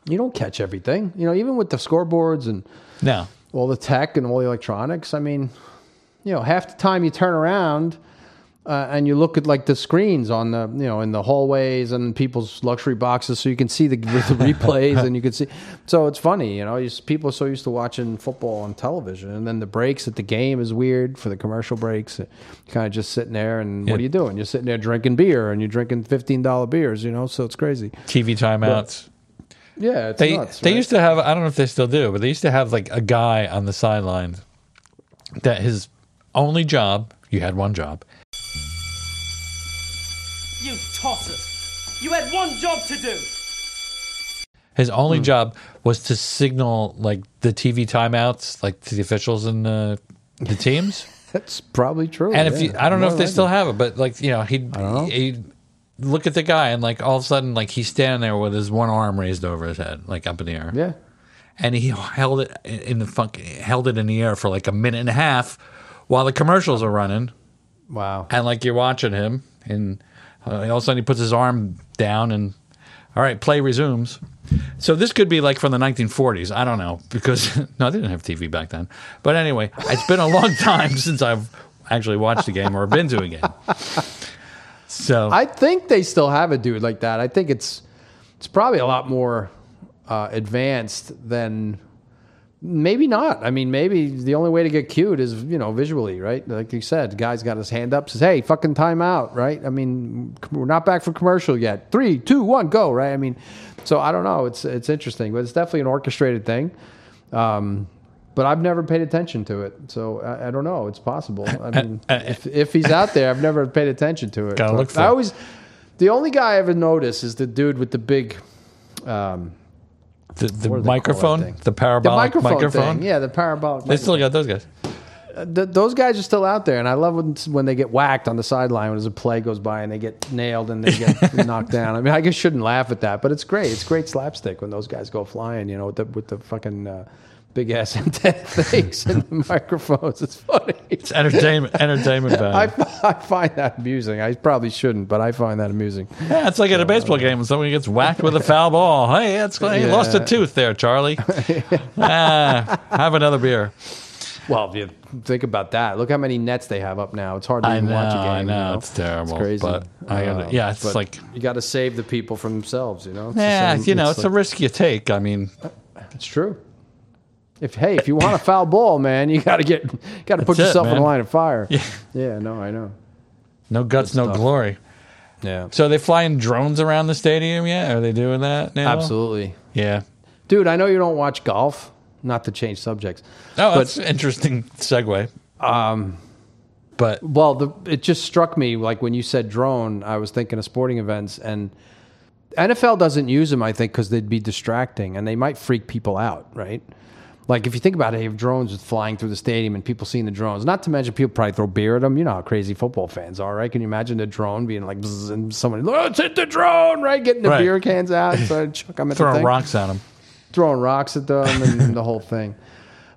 Speaker 1: you don't catch everything. You know, even with the scoreboards and
Speaker 2: no.
Speaker 1: all the tech and all the electronics. I mean, you know, half the time you turn around uh, and you look at like the screens on the, you know, in the hallways and people's luxury boxes, so you can see the, the replays and you can see. So it's funny, you know, you, people are so used to watching football on television, and then the breaks at the game is weird for the commercial breaks. Kind of just sitting there, and
Speaker 2: Yeah.
Speaker 1: what are you doing? You're sitting there drinking beer, and you're drinking fifteen dollar beers, you know. So it's crazy.
Speaker 2: TV timeouts.
Speaker 1: Yeah, it's
Speaker 2: they
Speaker 1: nuts.
Speaker 2: they
Speaker 1: right?
Speaker 2: used to have I don't know if they still do, but they used to have like a guy on the sidelines that his only job, you had one job,
Speaker 12: tossers! You had one job to do!
Speaker 2: his only
Speaker 1: Hmm.
Speaker 2: job was to signal like the TV timeouts like to the officials and the the teams.
Speaker 1: That's probably true.
Speaker 2: And if
Speaker 1: yeah.
Speaker 2: you, I don't know
Speaker 1: More
Speaker 2: if they
Speaker 1: likely.
Speaker 2: still have it, but like you know, he'd, he'd look at the guy and like all of a sudden, like he's standing there with his one arm raised over his head, like up in the air.
Speaker 1: Yeah.
Speaker 2: And he held it in the funk, held it in the air for like a minute and a half while the commercials are running.
Speaker 1: Wow.
Speaker 2: And like you're watching him, and uh, all of a sudden he puts his arm down and All right, play resumes. So this could be like from the 1940s. I don't know because no, they didn't have TV back then. But anyway, it's been a long time since I've actually watched a game or been to a game. So
Speaker 1: I think they still have a dude like that. I think it's it's probably a lot more uh, advanced than maybe not. I mean, maybe the only way to get cute is you know visually, right? Like you said, the guy's got his hand up, says, "Hey, fucking time out," right? I mean, we're not back for commercial yet. Three, two, one, go, right? I mean, so I don't know. It's it's interesting, but it's definitely an orchestrated thing. Um, but I've never paid attention to it, so I, I don't know. It's possible. I mean, if, if he's out there, I've never paid attention to it.
Speaker 2: Gotta look for
Speaker 1: I always, the only guy I ever notice is the dude with the big, um,
Speaker 2: the, the
Speaker 1: what do they call that
Speaker 2: microphone, the parabolic
Speaker 1: the microphone,
Speaker 2: microphone.
Speaker 1: thing. Yeah, the parabolic.
Speaker 2: They still got those guys.
Speaker 1: microphone. Th- those guys are still out there, and I love when when they get whacked on the sideline when a play goes by and they get nailed and they get knocked down. I mean, I guess shouldn't laugh at that, but it's great. It's great slapstick when those guys go flying. You know, with the with the fucking. Uh, Big ass antenna things and the microphones. It's funny.
Speaker 2: It's entertainment, entertainment value.
Speaker 1: I, I find that amusing. I probably shouldn't, but I find that amusing.
Speaker 2: Yeah, it's like at a baseball game when somebody gets whacked with a foul ball. Hey, that's he
Speaker 1: Yeah.
Speaker 2: lost a tooth there, Charlie. ah, have another beer.
Speaker 1: Well, if you think about that, look how many nets they have up now. It's hard to
Speaker 2: I
Speaker 1: even watch a
Speaker 2: know,
Speaker 1: game.
Speaker 2: I know,
Speaker 1: you
Speaker 2: know, it's terrible,
Speaker 1: It's crazy.
Speaker 2: but I gotta-
Speaker 1: Uh,
Speaker 2: yeah, it's
Speaker 1: but
Speaker 2: like-
Speaker 1: you got to save the people from themselves. You know. It's
Speaker 2: Yeah,
Speaker 1: same-
Speaker 2: you know, it's, a
Speaker 1: like-
Speaker 2: risk you take. I mean,
Speaker 1: It's true. If hey, if you want a foul ball, man, you got to get got to put
Speaker 2: That's it,
Speaker 1: yourself in
Speaker 2: man.
Speaker 1: a line of fire.
Speaker 2: Yeah.
Speaker 1: yeah. No, I know.
Speaker 2: no guts, no
Speaker 1: stuff.
Speaker 2: glory.
Speaker 1: Yeah.
Speaker 2: So are they flying drones around the stadium yet? Are they doing that now?
Speaker 1: Absolutely,
Speaker 2: Yeah.
Speaker 1: dude. I know you don't watch golf. Not to change subjects.
Speaker 2: Oh,
Speaker 1: but
Speaker 2: that's an interesting segue.
Speaker 1: um,
Speaker 2: But
Speaker 1: Well, the, it just struck me like when you said drone, I was thinking of sporting events, and NFL doesn't use them. I think because they'd be distracting and they might freak people out, right? Like if you think about it, you have drones flying through the stadium and people seeing the drones. Not to mention people probably throw beer at them. You know how crazy football fans are, right? Can you imagine the drone being like, bzz, and somebody, oh, let's hit the drone, right? Getting the
Speaker 2: Right.
Speaker 1: beer cans out, so chuck them at the
Speaker 2: throwing
Speaker 1: thing
Speaker 2: rocks at them.
Speaker 1: throwing rocks at them and, and the whole thing.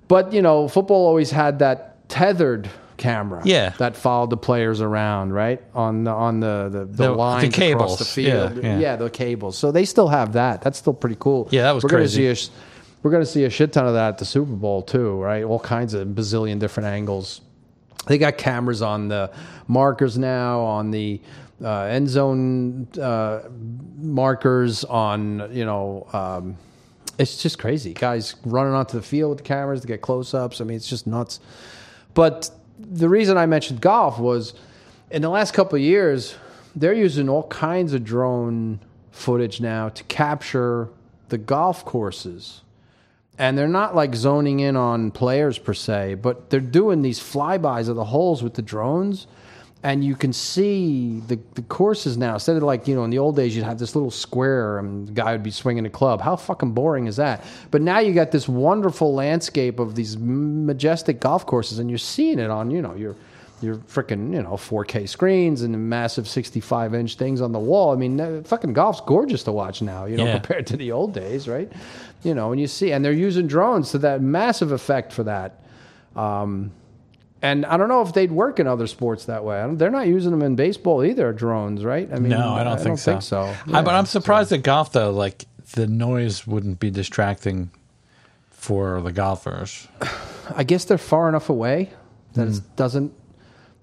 Speaker 1: But you know, football always had that tethered camera,
Speaker 2: Yeah.
Speaker 1: that followed the players around, right on the on the the, the,
Speaker 2: The- the
Speaker 1: lines across the field.
Speaker 2: Yeah, yeah.
Speaker 1: the cables. So they still have that. That's still pretty cool.
Speaker 2: Yeah, that was
Speaker 1: we're
Speaker 2: crazy.
Speaker 1: Gonna see a, sh- we're going to see a shit ton of that at the Super Bowl too, right? All kinds of bazillion different angles. They got cameras on the markers now, on the uh, end zone uh, markers, on you know. Um, it's just crazy. Guys running onto the field with the cameras to get close ups. I mean, it's just nuts. But the reason I mentioned golf was in the last couple of years, they're using all kinds of drone footage now to capture the golf courses. And they're not like zoning in on players per se, but they're doing these flybys of the holes with the drones and you can see the, the courses now instead of like you know in the old days you'd have this little square and the guy would be swinging a club how fucking boring is that but now you got this wonderful landscape of these majestic golf courses and you're seeing it on you know your your freaking you know 4K screens and the massive 65 inch things on the wall. I mean, uh, fucking golf's gorgeous to watch now. You know,
Speaker 2: Yeah.
Speaker 1: compared to the old days, right? You know, and you see, and they're using drones to that massive effect for that. Um, and I don't know if they'd work in other sports that way. I don't, they're not using them in baseball either. Drones, right? I mean,
Speaker 2: no, I don't, think, so.
Speaker 1: so.
Speaker 2: I, but I'm surprised at golf though. Like the noise wouldn't be distracting for the golfers.
Speaker 1: I guess they're far enough away that
Speaker 2: Hmm.
Speaker 1: it doesn't,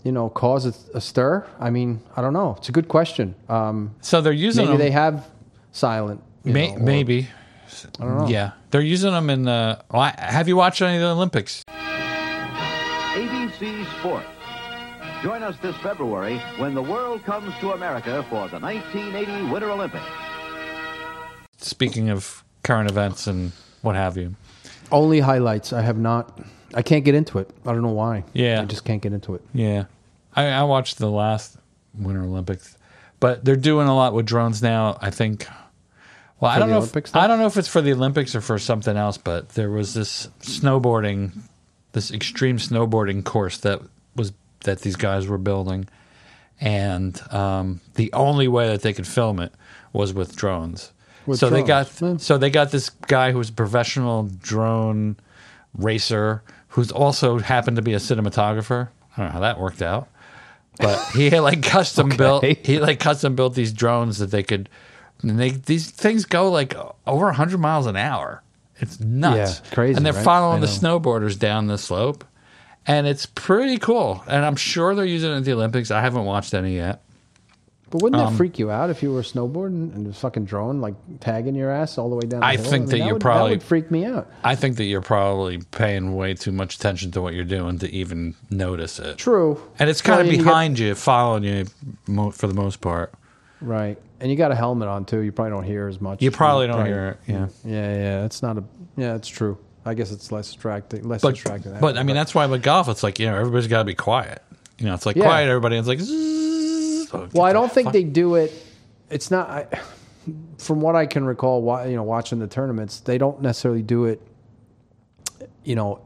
Speaker 1: you know, cause a, a stir. I mean, I don't know. It's a good question. Um,
Speaker 2: So they're using
Speaker 1: maybe
Speaker 2: them.
Speaker 1: they have silent.
Speaker 2: May,
Speaker 1: know, or-
Speaker 2: maybe.
Speaker 1: I don't know.
Speaker 2: Yeah, they're using them in the. Have you watched any of the Olympics?
Speaker 13: ABC Sports. Join us this February when the world comes to America for the 1980 Winter Olympics.
Speaker 2: Speaking of current events and what have you.
Speaker 1: Only highlights. I have not. I can't get into it. I don't know why.
Speaker 2: Yeah.
Speaker 1: I just can't get into it.
Speaker 2: Yeah, I, I watched the last Winter Olympics, but they're doing a lot with drones now. I think. Well, I don't know. If, I don't know if it's for the Olympics or for something else, but there was this snowboarding, this extreme snowboarding course that was that these guys were building, and um, the only way that they could film it was with drones.
Speaker 1: With
Speaker 2: so they
Speaker 1: drones,
Speaker 2: got so they got this guy who's a professional drone racer who's also happened to be a cinematographer. I don't know how that worked out, but he had like custom built. He like custom built these drones that they could and they these things go like over 100 miles an hour. It's nuts.
Speaker 1: Yeah, crazy,
Speaker 2: And they're
Speaker 1: right?
Speaker 2: following the snowboarders down the slope, and it's pretty cool. And I'm sure they're using it at the Olympics. I haven't watched any yet.
Speaker 1: But wouldn't
Speaker 2: Um,
Speaker 1: that freak you out if you were snowboarding and the fucking drone like tagging your ass all the way down? The
Speaker 2: I
Speaker 1: hill?
Speaker 2: think that
Speaker 1: mean,
Speaker 2: you
Speaker 1: would,
Speaker 2: probably-
Speaker 1: that would freak me out.
Speaker 2: I think that you're probably paying way too much attention to what you're doing to even notice it.
Speaker 1: True,
Speaker 2: And it's kind
Speaker 1: Well,
Speaker 2: of
Speaker 1: you get-
Speaker 2: behind you, following you for the most part.
Speaker 1: right? And you got a helmet on too. You probably don't hear as much.
Speaker 2: You probably don't hear it, yeah.
Speaker 1: yeah, yeah. It's not a. Yeah, it's true. I guess it's less distracting. Less
Speaker 2: But,
Speaker 1: distracting.
Speaker 2: but I mean, that's why with golf, it's like, you know, everybody's got to be quiet. You know, it's like
Speaker 1: Yeah.
Speaker 2: quiet, everybody. It's like, zzz. Oh,
Speaker 1: Well, I don't think
Speaker 2: fuck-
Speaker 1: they do it. It's not. I, from what I can recall, you know, watching the tournaments, they don't necessarily do it. You know,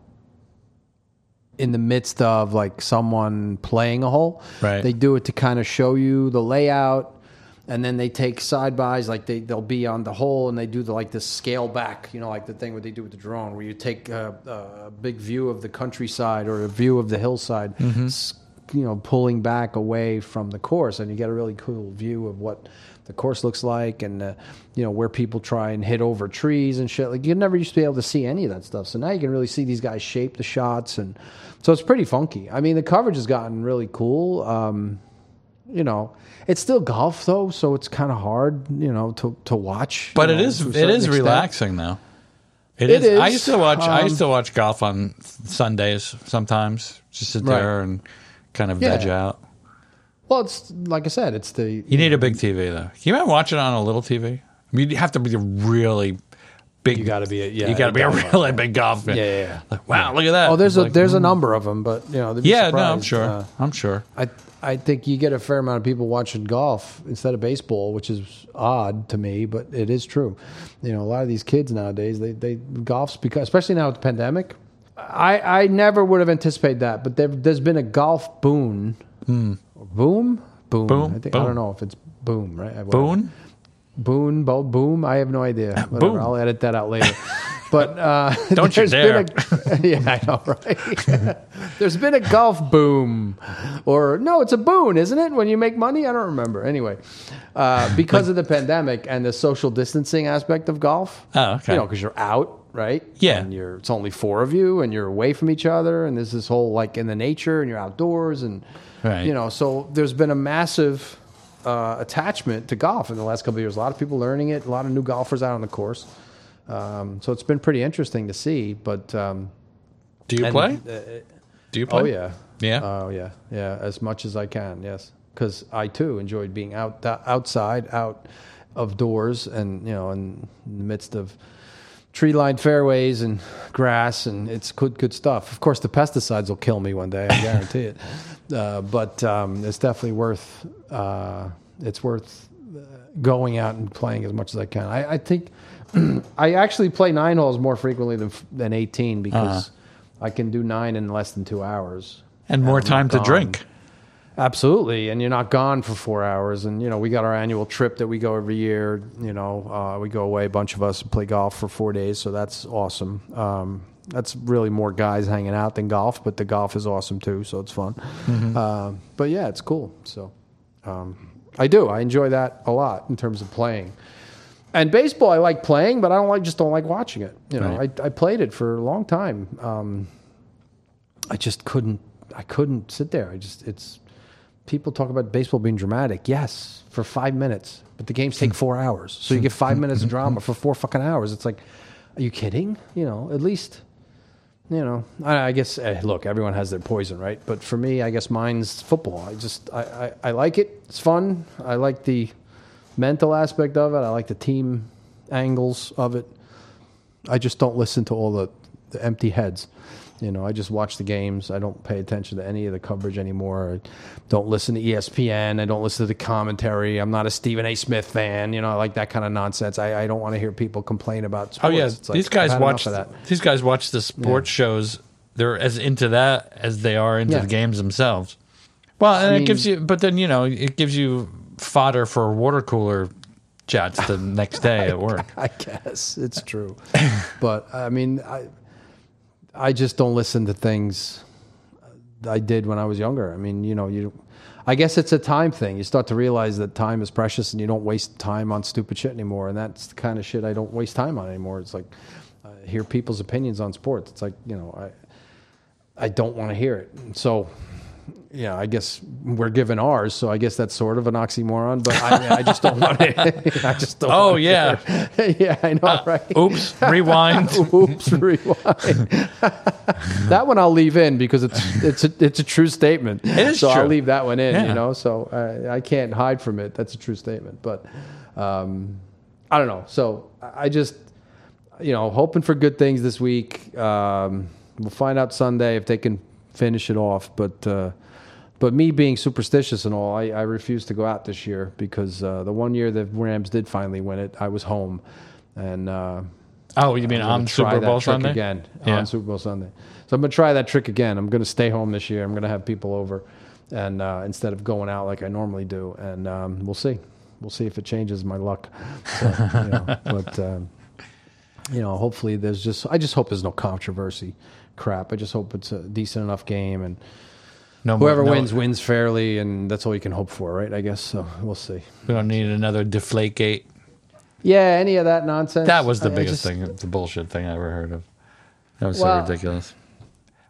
Speaker 1: in the midst of like someone playing a hole,
Speaker 2: Right.
Speaker 1: They do it to kind of show you the layout, and then they take side bys. Like they they'll be on the hole, and they do the like this scale back. You know, like the thing what they do with the drone, where you take a, a big view of the countryside or a view of the hillside.
Speaker 2: Mhm.
Speaker 1: you know, pulling back away from the course, and you get a really cool view of what the course looks like, and uh, you know where people try and hit over trees and shit. Like you never used to be able to see any of that stuff. So now you can really see these guys shape the shots, and so it's pretty funky. I mean, the coverage has gotten really cool. Um, you know, it's still golf though, so it's kind of hard, you know, to to watch.
Speaker 2: But
Speaker 1: you
Speaker 2: it
Speaker 1: know,
Speaker 2: is it is
Speaker 1: extent.
Speaker 2: relaxing though.
Speaker 1: It
Speaker 2: it is. I used to watch. I
Speaker 1: um,
Speaker 2: used to watch golf on Sundays sometimes. Just sit
Speaker 1: Right.
Speaker 2: there and kind of
Speaker 1: Yeah.
Speaker 2: veg out.
Speaker 1: Well, it's like I said, it's the
Speaker 2: You need a big TV though. Can you imagine watching it on a little TV? I mean, you have to be really big. You
Speaker 1: got to be a yeah.
Speaker 2: you got to be a really big golf fan.
Speaker 1: Yeah, yeah, yeah.
Speaker 2: Like, wow, look at that.
Speaker 1: Oh, there's a
Speaker 2: Like,
Speaker 1: there's a
Speaker 2: mm.
Speaker 1: number of them, but you know, they'd be
Speaker 2: Yeah, no, I'm
Speaker 1: surprised.
Speaker 2: sure.
Speaker 1: Uh,
Speaker 2: I'm sure.
Speaker 1: I I think you get a fair amount of people watching golf instead of baseball, which is odd to me, but it is true. You know, a lot of these kids nowadays they they golf's because especially now with the pandemic. I I never would have anticipated that, but there, there's been a golf boom. Boom, boom,
Speaker 2: Hmm. Boom,
Speaker 1: I think I
Speaker 2: boom.
Speaker 1: don't know if it's boom, right? Whatever.
Speaker 2: Boone?
Speaker 1: Boone, bo- boom. I have no idea. Whatever.
Speaker 2: Boom.
Speaker 1: I'll edit that out later. But uh,
Speaker 2: Don't you
Speaker 1: there's
Speaker 2: dare.
Speaker 1: been a- yeah, I know, right? there's been a golf boom, or no, it's a boon, isn't it? When you make money, I don't remember. Anyway, uh, because of the pandemic and the social distancing aspect of golf.
Speaker 2: Oh, okay.
Speaker 1: You know, because you're out, right?
Speaker 2: Yeah.
Speaker 1: And you're it's only four of you, and you're away from each other, and there's this whole like in the nature, and you're outdoors, and
Speaker 2: Right.
Speaker 1: you know, so there's been a massive uh, attachment to golf in the last couple of years. A lot of people learning it, a lot of new golfers out on the course. Um, so it's been pretty interesting to see. But um,
Speaker 2: Do you
Speaker 1: and,
Speaker 2: play?
Speaker 1: uh,
Speaker 2: Do you play?
Speaker 1: Oh yeah,
Speaker 2: Yeah?
Speaker 1: Oh yeah, yeah. As much as I can, yes. Because I too enjoyed being out outside, out of doors, and you know, in the midst of tree-lined fairways and grass, and it's good, good stuff. Of course, the pesticides will kill me one day. I guarantee it. Uh, but um, it's definitely worth. Uh, it's worth uh, going out and playing as much as I can. I, I think I actually play nine holes more frequently than than eighteen because I can do nine in less than two hours
Speaker 2: and more
Speaker 1: I'm
Speaker 2: time to drink.
Speaker 1: Absolutely, and you're not gone for four hours. And you know, we got our annual trip that we go every year. You know, uh, we go away, a bunch of us, and play golf for four days. So that's awesome. Um, that's really more guys hanging out than golf, but the golf is awesome too. So it's fun.
Speaker 2: Mhm.
Speaker 1: Um, but yeah, it's cool. So um, I do. I enjoy that a lot in terms of playing. And baseball, I like playing, but I don't like just don't like watching it. You know,
Speaker 2: Right.
Speaker 1: I, I played it for a long time. Um, I just couldn't. I couldn't sit there. I just it's people talk about baseball being dramatic. Yes, for five minutes, but the games take four hours. So you get five minutes of drama for four fucking hours. It's like, are you kidding? You know, at least, you know. I, I guess eh, look, everyone has their poison, right? But for me, I guess mine's football. I just I, I, I like it. It's fun. I like the mental aspect of it. I like the team angles of it. I just don't listen to all the, the empty heads. You know, I just watch the games. I don't pay attention to any of the coverage anymore. I don't listen to ESPN. I don't listen to the commentary. I'm not a Stephen A. Smith fan. You know, I like that kind of nonsense. I, I don't want to hear people complain about
Speaker 2: Oh
Speaker 1: sports.
Speaker 2: yeah,
Speaker 1: It's like,
Speaker 2: these guys watch
Speaker 1: that.
Speaker 2: these guys watch the sports shows. They're as into that as they are into
Speaker 1: Yeah.
Speaker 2: the games themselves. Well, and
Speaker 1: I
Speaker 2: it
Speaker 1: mean-
Speaker 2: gives you, but then you know, it gives you fodder for water cooler chats the next day at work.
Speaker 1: I guess it's true, but I mean, I I just don't listen to things I did when I was younger. I mean, you know, you. I guess it's a time thing. You start to realize that time is precious, and you don't waste time on stupid shit anymore. And that's the kind of shit I don't waste time on anymore. It's like I hear people's opinions on sports. It's like you know, I I don't want to hear it. So yeah, I guess we're given ours, so I guess that's sort of an oxymoron. But I, I just don't want to. I just don't.
Speaker 2: Know.
Speaker 1: Oh,
Speaker 2: yeah.
Speaker 1: it. yeah, I know, right?
Speaker 2: Oops, rewind.
Speaker 1: Oops, rewind. that one I'll leave in because it's it's a, it's a true statement.
Speaker 2: It is
Speaker 1: so I'll leave that one in.
Speaker 2: Yeah.
Speaker 1: You know, so I, I can't hide from it. That's a true statement. But um, I don't know. So I I just you know hoping for good things this week. Um, we'll find out Sunday if they can finish it off. But uh, but me being superstitious and all, I, I refuse to go out this year because uh, the one year the Rams did finally win it, I was home, and uh,
Speaker 2: Oh, you mean on Super Bowl Sunday?
Speaker 1: again
Speaker 2: Yeah.
Speaker 1: on Super Bowl Sunday. So I'm gonna try that trick again. I'm gonna stay home this year. I'm gonna have people over, and uh, instead of going out like I normally do, and um, we'll see. We'll see if it changes my luck. So, you know, but um, you know, hopefully there's just. I just hope there's no controversy, crap. I just hope it's a decent enough game and.
Speaker 2: No more-
Speaker 1: Whoever
Speaker 2: no-
Speaker 1: wins wins fairly, and that's all you can hope for, right? I guess so. We'll see.
Speaker 2: We don't need another deflate gate.
Speaker 1: Yeah, any of that nonsense.
Speaker 2: That was the
Speaker 1: I- I
Speaker 2: biggest
Speaker 1: just-
Speaker 2: thing, the bullshit thing I ever heard of. That was
Speaker 1: Well,
Speaker 2: so ridiculous.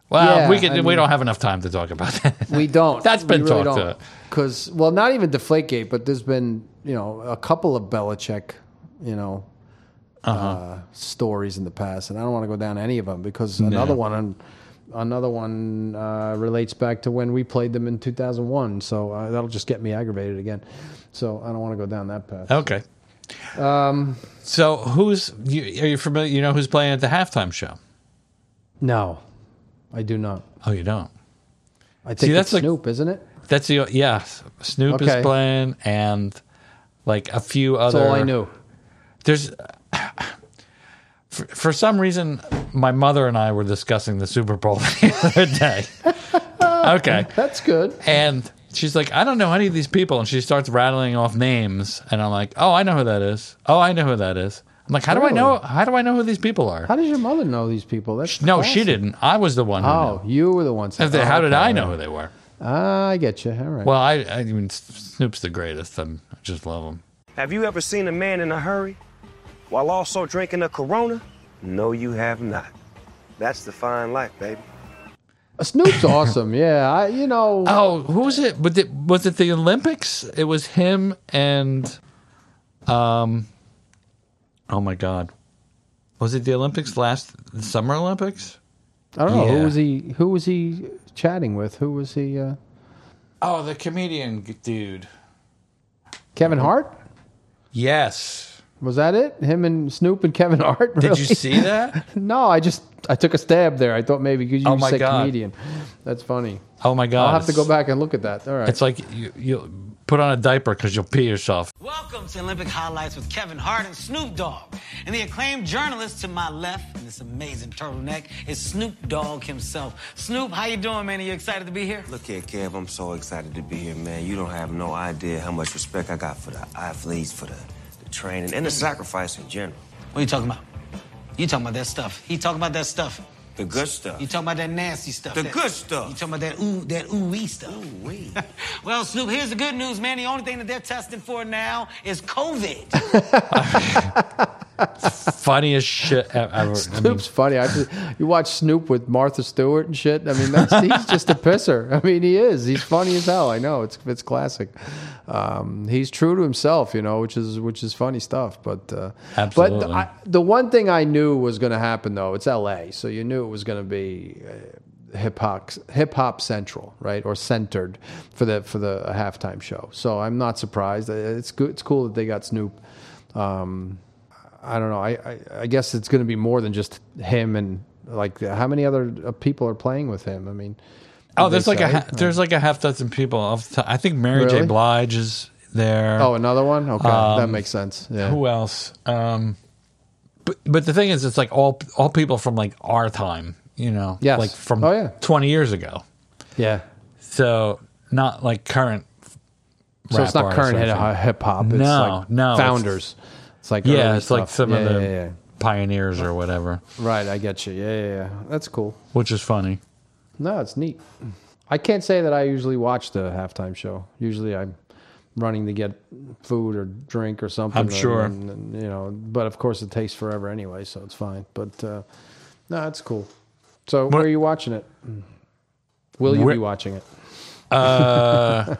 Speaker 2: Well,
Speaker 1: yeah,
Speaker 2: we could.
Speaker 1: I
Speaker 2: we
Speaker 1: mean-
Speaker 2: don't have enough time to talk about that.
Speaker 1: We don't.
Speaker 2: That's been talked to.
Speaker 1: Because, well, not even Deflategate, but there's been, you know, a couple of Belichick, you know, uh
Speaker 2: Uh-huh.
Speaker 1: stories in the past, and I don't want to go down any of them because
Speaker 2: No.
Speaker 1: another one, another one uh, relates back to when we played them in 2001. So uh, that'll just get me aggravated again. So I don't want to go down that path.
Speaker 2: Okay.
Speaker 1: Um,
Speaker 2: So who's you, are you familiar? You know who's playing at the halftime show?
Speaker 1: no, I do not.
Speaker 2: Oh, you don't.
Speaker 1: I think
Speaker 2: See, that's like-
Speaker 1: Snoop, isn't it?
Speaker 2: That's the yeah. Snoop
Speaker 1: Okay.
Speaker 2: is playing, and like a few
Speaker 1: That's
Speaker 2: other.
Speaker 1: all I knew.
Speaker 2: There's for, for some reason my mother and I were discussing the Super Bowl the other day. okay,
Speaker 1: That's good.
Speaker 2: and she's like, I don't know any of these people, and she starts rattling off names, and I'm like, Oh, I know who that is. Oh, I know who that is. I'm like, How do I know? How do I know who these people are?
Speaker 1: How does your mother know these people? That's
Speaker 2: no, she didn't. I was the one. Who
Speaker 1: Oh, you were the one.
Speaker 2: knew.
Speaker 1: saying-
Speaker 2: If they- how
Speaker 1: oh,
Speaker 2: did
Speaker 1: okay,
Speaker 2: I know
Speaker 1: all
Speaker 2: who they were?
Speaker 1: Ah, I get you. All right.
Speaker 2: Well, I, I mean, Snoop's the greatest. I'm, I just love him.
Speaker 14: Have you ever seen a man in a hurry while also drinking a Corona? No, you have not. That's the fine life, baby.
Speaker 1: Snoop's awesome. Yeah, I you know.
Speaker 2: Oh, who was it? Was it was it the Olympics? It was him and, um, oh my God, was it the Olympics last the Summer Olympics?
Speaker 1: I don't know
Speaker 2: Yeah.
Speaker 1: who was he. Who was he chatting with? Who was he? Uh,
Speaker 2: Oh, the comedian dude.
Speaker 1: Kevin Hart.
Speaker 2: Yes.
Speaker 1: Was that it? Him and Snoop and Kevin Hart.
Speaker 2: Did you see that?
Speaker 1: no, I just I took a stab there. I thought maybe because you
Speaker 2: Oh my
Speaker 1: said
Speaker 2: God.
Speaker 1: comedian. That's funny.
Speaker 2: Oh my God!
Speaker 1: I'll have to go back and look at that. All right.
Speaker 2: It's like you you put on a diaper because you'll pee yourself.
Speaker 15: Welcome to Olympic Highlights with Kevin Hart and Snoop Dogg. And the acclaimed journalist to my left in this amazing turtleneck is Snoop Dogg himself. Snoop, how you doing, man? Are you excited to be here?
Speaker 14: Look here, Kev, I'm so excited to be here, man. You don't have no idea how much respect I got for the athletes, for the, the training, and the sacrifice in general.
Speaker 15: What are you talking about? You talking about that stuff. He talking about that stuff.
Speaker 14: The good stuff.
Speaker 15: You talking about that nasty stuff.
Speaker 14: The
Speaker 15: that-
Speaker 14: good stuff.
Speaker 15: You talking about that ooh, that ooh-wee stuff.
Speaker 14: Ooh-wee.
Speaker 15: well, Snoop, here's the good news, man. The only thing that they're testing for now is COVID.
Speaker 2: Funniest shit ever. I mean,
Speaker 1: Snoop's funny. I just, you watch Snoop with Martha Stewart and shit. I mean, that's, he's just a pisser. I mean, he is. He's funny as hell. I know it's it's classic. Um, he's true to himself, you know, which is which is funny stuff. But uh,
Speaker 2: Absolutely.
Speaker 1: But I, the one thing I knew was going to happen though, it's L.A., so you knew it was going to be. Uh, Hip hop, hip hop central, right, or centered for the for the halftime show. So I'm not surprised. Uh, It's good. It's cool that they got Snoop. Um, I don't know. I, I, I guess it's going to be more than just him and like how many other uh, people are playing with him. I mean,
Speaker 2: oh, there's like a
Speaker 1: say?
Speaker 2: ha- there's like a half dozen people. Off the top. I think Mary J. Blige is there.
Speaker 1: oh another one. Okay, that
Speaker 2: Um,
Speaker 1: makes sense. Yeah.
Speaker 2: Who else? Um, but but the thing is, it's like all all people from like our time, you know,
Speaker 1: Yes.
Speaker 2: like from
Speaker 1: Oh, yeah.
Speaker 2: twenty years ago.
Speaker 1: Yeah.
Speaker 2: So not like current.
Speaker 1: So it's not current hip hop.
Speaker 2: No,
Speaker 1: like
Speaker 2: no,
Speaker 1: founders. It's, like
Speaker 2: yeah, it's like some
Speaker 1: yeah,
Speaker 2: of the
Speaker 1: yeah.
Speaker 2: pioneers or whatever,
Speaker 1: Right, I get you. Yeah, yeah, yeah. That's cool.
Speaker 2: which is funny.
Speaker 1: No, it's neat. I can't say that I usually watch the halftime show. Usually I'm running to get food or drink or something.
Speaker 2: I'm sure.
Speaker 1: and- and, you know, but of course it takes forever anyway, so it's fine. But uh, no, it's cool. So where are you watching it? Will you
Speaker 2: Where-
Speaker 1: be watching it?
Speaker 2: Uh,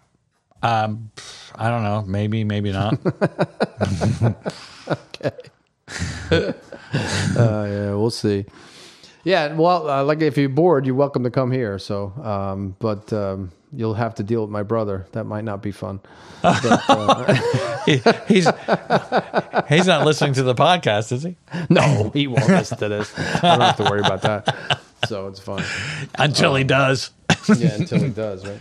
Speaker 2: um, I don't know. Maybe, maybe not.
Speaker 1: okay. uh, yeah, we'll see. Yeah, well, uh, like if you're bored, you're welcome to come here. So, um, but um, you'll have to deal with my brother. That might not be fun. But, uh,
Speaker 2: He- he's he's not listening to the podcast, is he?
Speaker 1: no, he won't listen to this. I don't have to worry about that. So it's fine
Speaker 2: Until he does.
Speaker 1: yeah, until he does, right?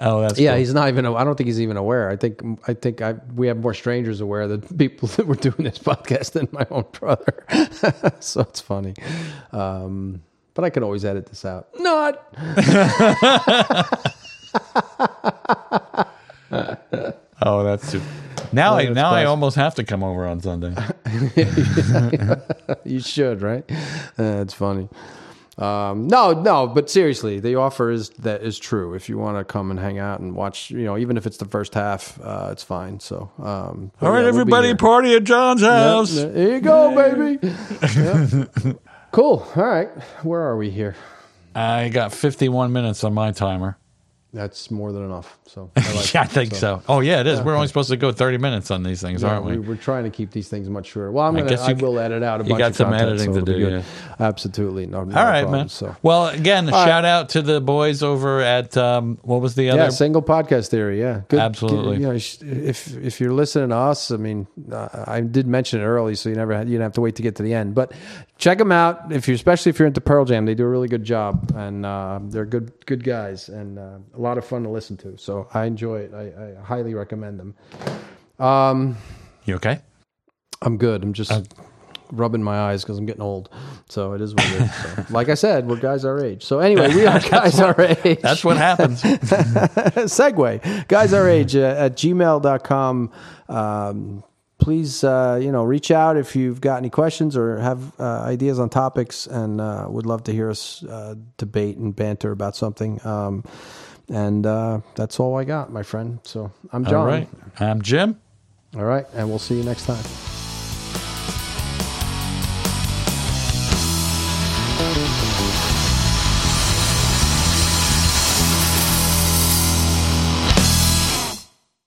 Speaker 2: Oh, that's
Speaker 1: yeah.
Speaker 2: cool.
Speaker 1: He's not even. I don't think he's even aware. I think. I think. I we have more strangers aware the people that we're doing this podcast than my own brother. so it's funny. Um, but I can always edit this out. Not.
Speaker 2: Oh, that's too. Now
Speaker 1: Yeah,
Speaker 2: I
Speaker 1: that's
Speaker 2: now I almost have to come over on Sunday.
Speaker 1: you should, right? Uh, it's funny. Um, no, no, but seriously, the offer is that is true. If you want to come and hang out and watch, you know, even if it's the first half, uh, it's fine. So, um,
Speaker 2: All right,
Speaker 1: yeah, we'll
Speaker 2: everybody, party at John's
Speaker 1: Yep,
Speaker 2: house.
Speaker 1: there you go, baby. Yep. Cool. All right, where are we here?
Speaker 2: I got 51 minutes on my timer.
Speaker 1: That's more than enough. So, I, like
Speaker 2: yeah, I think so. Oh, yeah, it is.
Speaker 1: Yeah.
Speaker 2: We're only supposed to go 30 minutes on these things,
Speaker 1: Yeah,
Speaker 2: aren't we?
Speaker 1: We're trying to keep these things much shorter. Well, I'm gonna.
Speaker 2: guess
Speaker 1: I,
Speaker 2: you-
Speaker 1: will edit out a
Speaker 2: you
Speaker 1: bunch
Speaker 2: got
Speaker 1: of
Speaker 2: some
Speaker 1: content,
Speaker 2: editing
Speaker 1: so
Speaker 2: to do,
Speaker 1: good. Absolutely, no. no
Speaker 2: All right,
Speaker 1: problem,
Speaker 2: man.
Speaker 1: So,
Speaker 2: Well, again, a
Speaker 1: All right.
Speaker 2: shout out to the boys over at um, what was the other?
Speaker 1: yeah, single podcast theory. Yeah, good.
Speaker 2: Absolutely.
Speaker 1: you know, if if you're listening to us, I mean, uh, I did mention it early, so you never had, you didn't have to wait to get to the end. But check them out if you, especially if you're into Pearl Jam. They do a really good job, and uh, they're good good guys, and uh, a lot of fun to listen to. So I enjoy it. I, I highly recommend them. Um,
Speaker 2: you okay?
Speaker 1: I'm good. I'm just rubbing my eyes because I'm getting old. So it is what it is. So, like I said, we're guys our age. So anyway, we are guys our age.
Speaker 2: That's what happens.
Speaker 1: Segue. Guys our age uh, at gmail.com. Um, please, uh, you know, reach out if you've got any questions or have uh, ideas on topics and uh, would love to hear us uh, debate and banter about something. Um, and uh, that's all I got, my friend. So I'm John.
Speaker 2: All right. I'm Jim.
Speaker 1: All right. And we'll see you next time.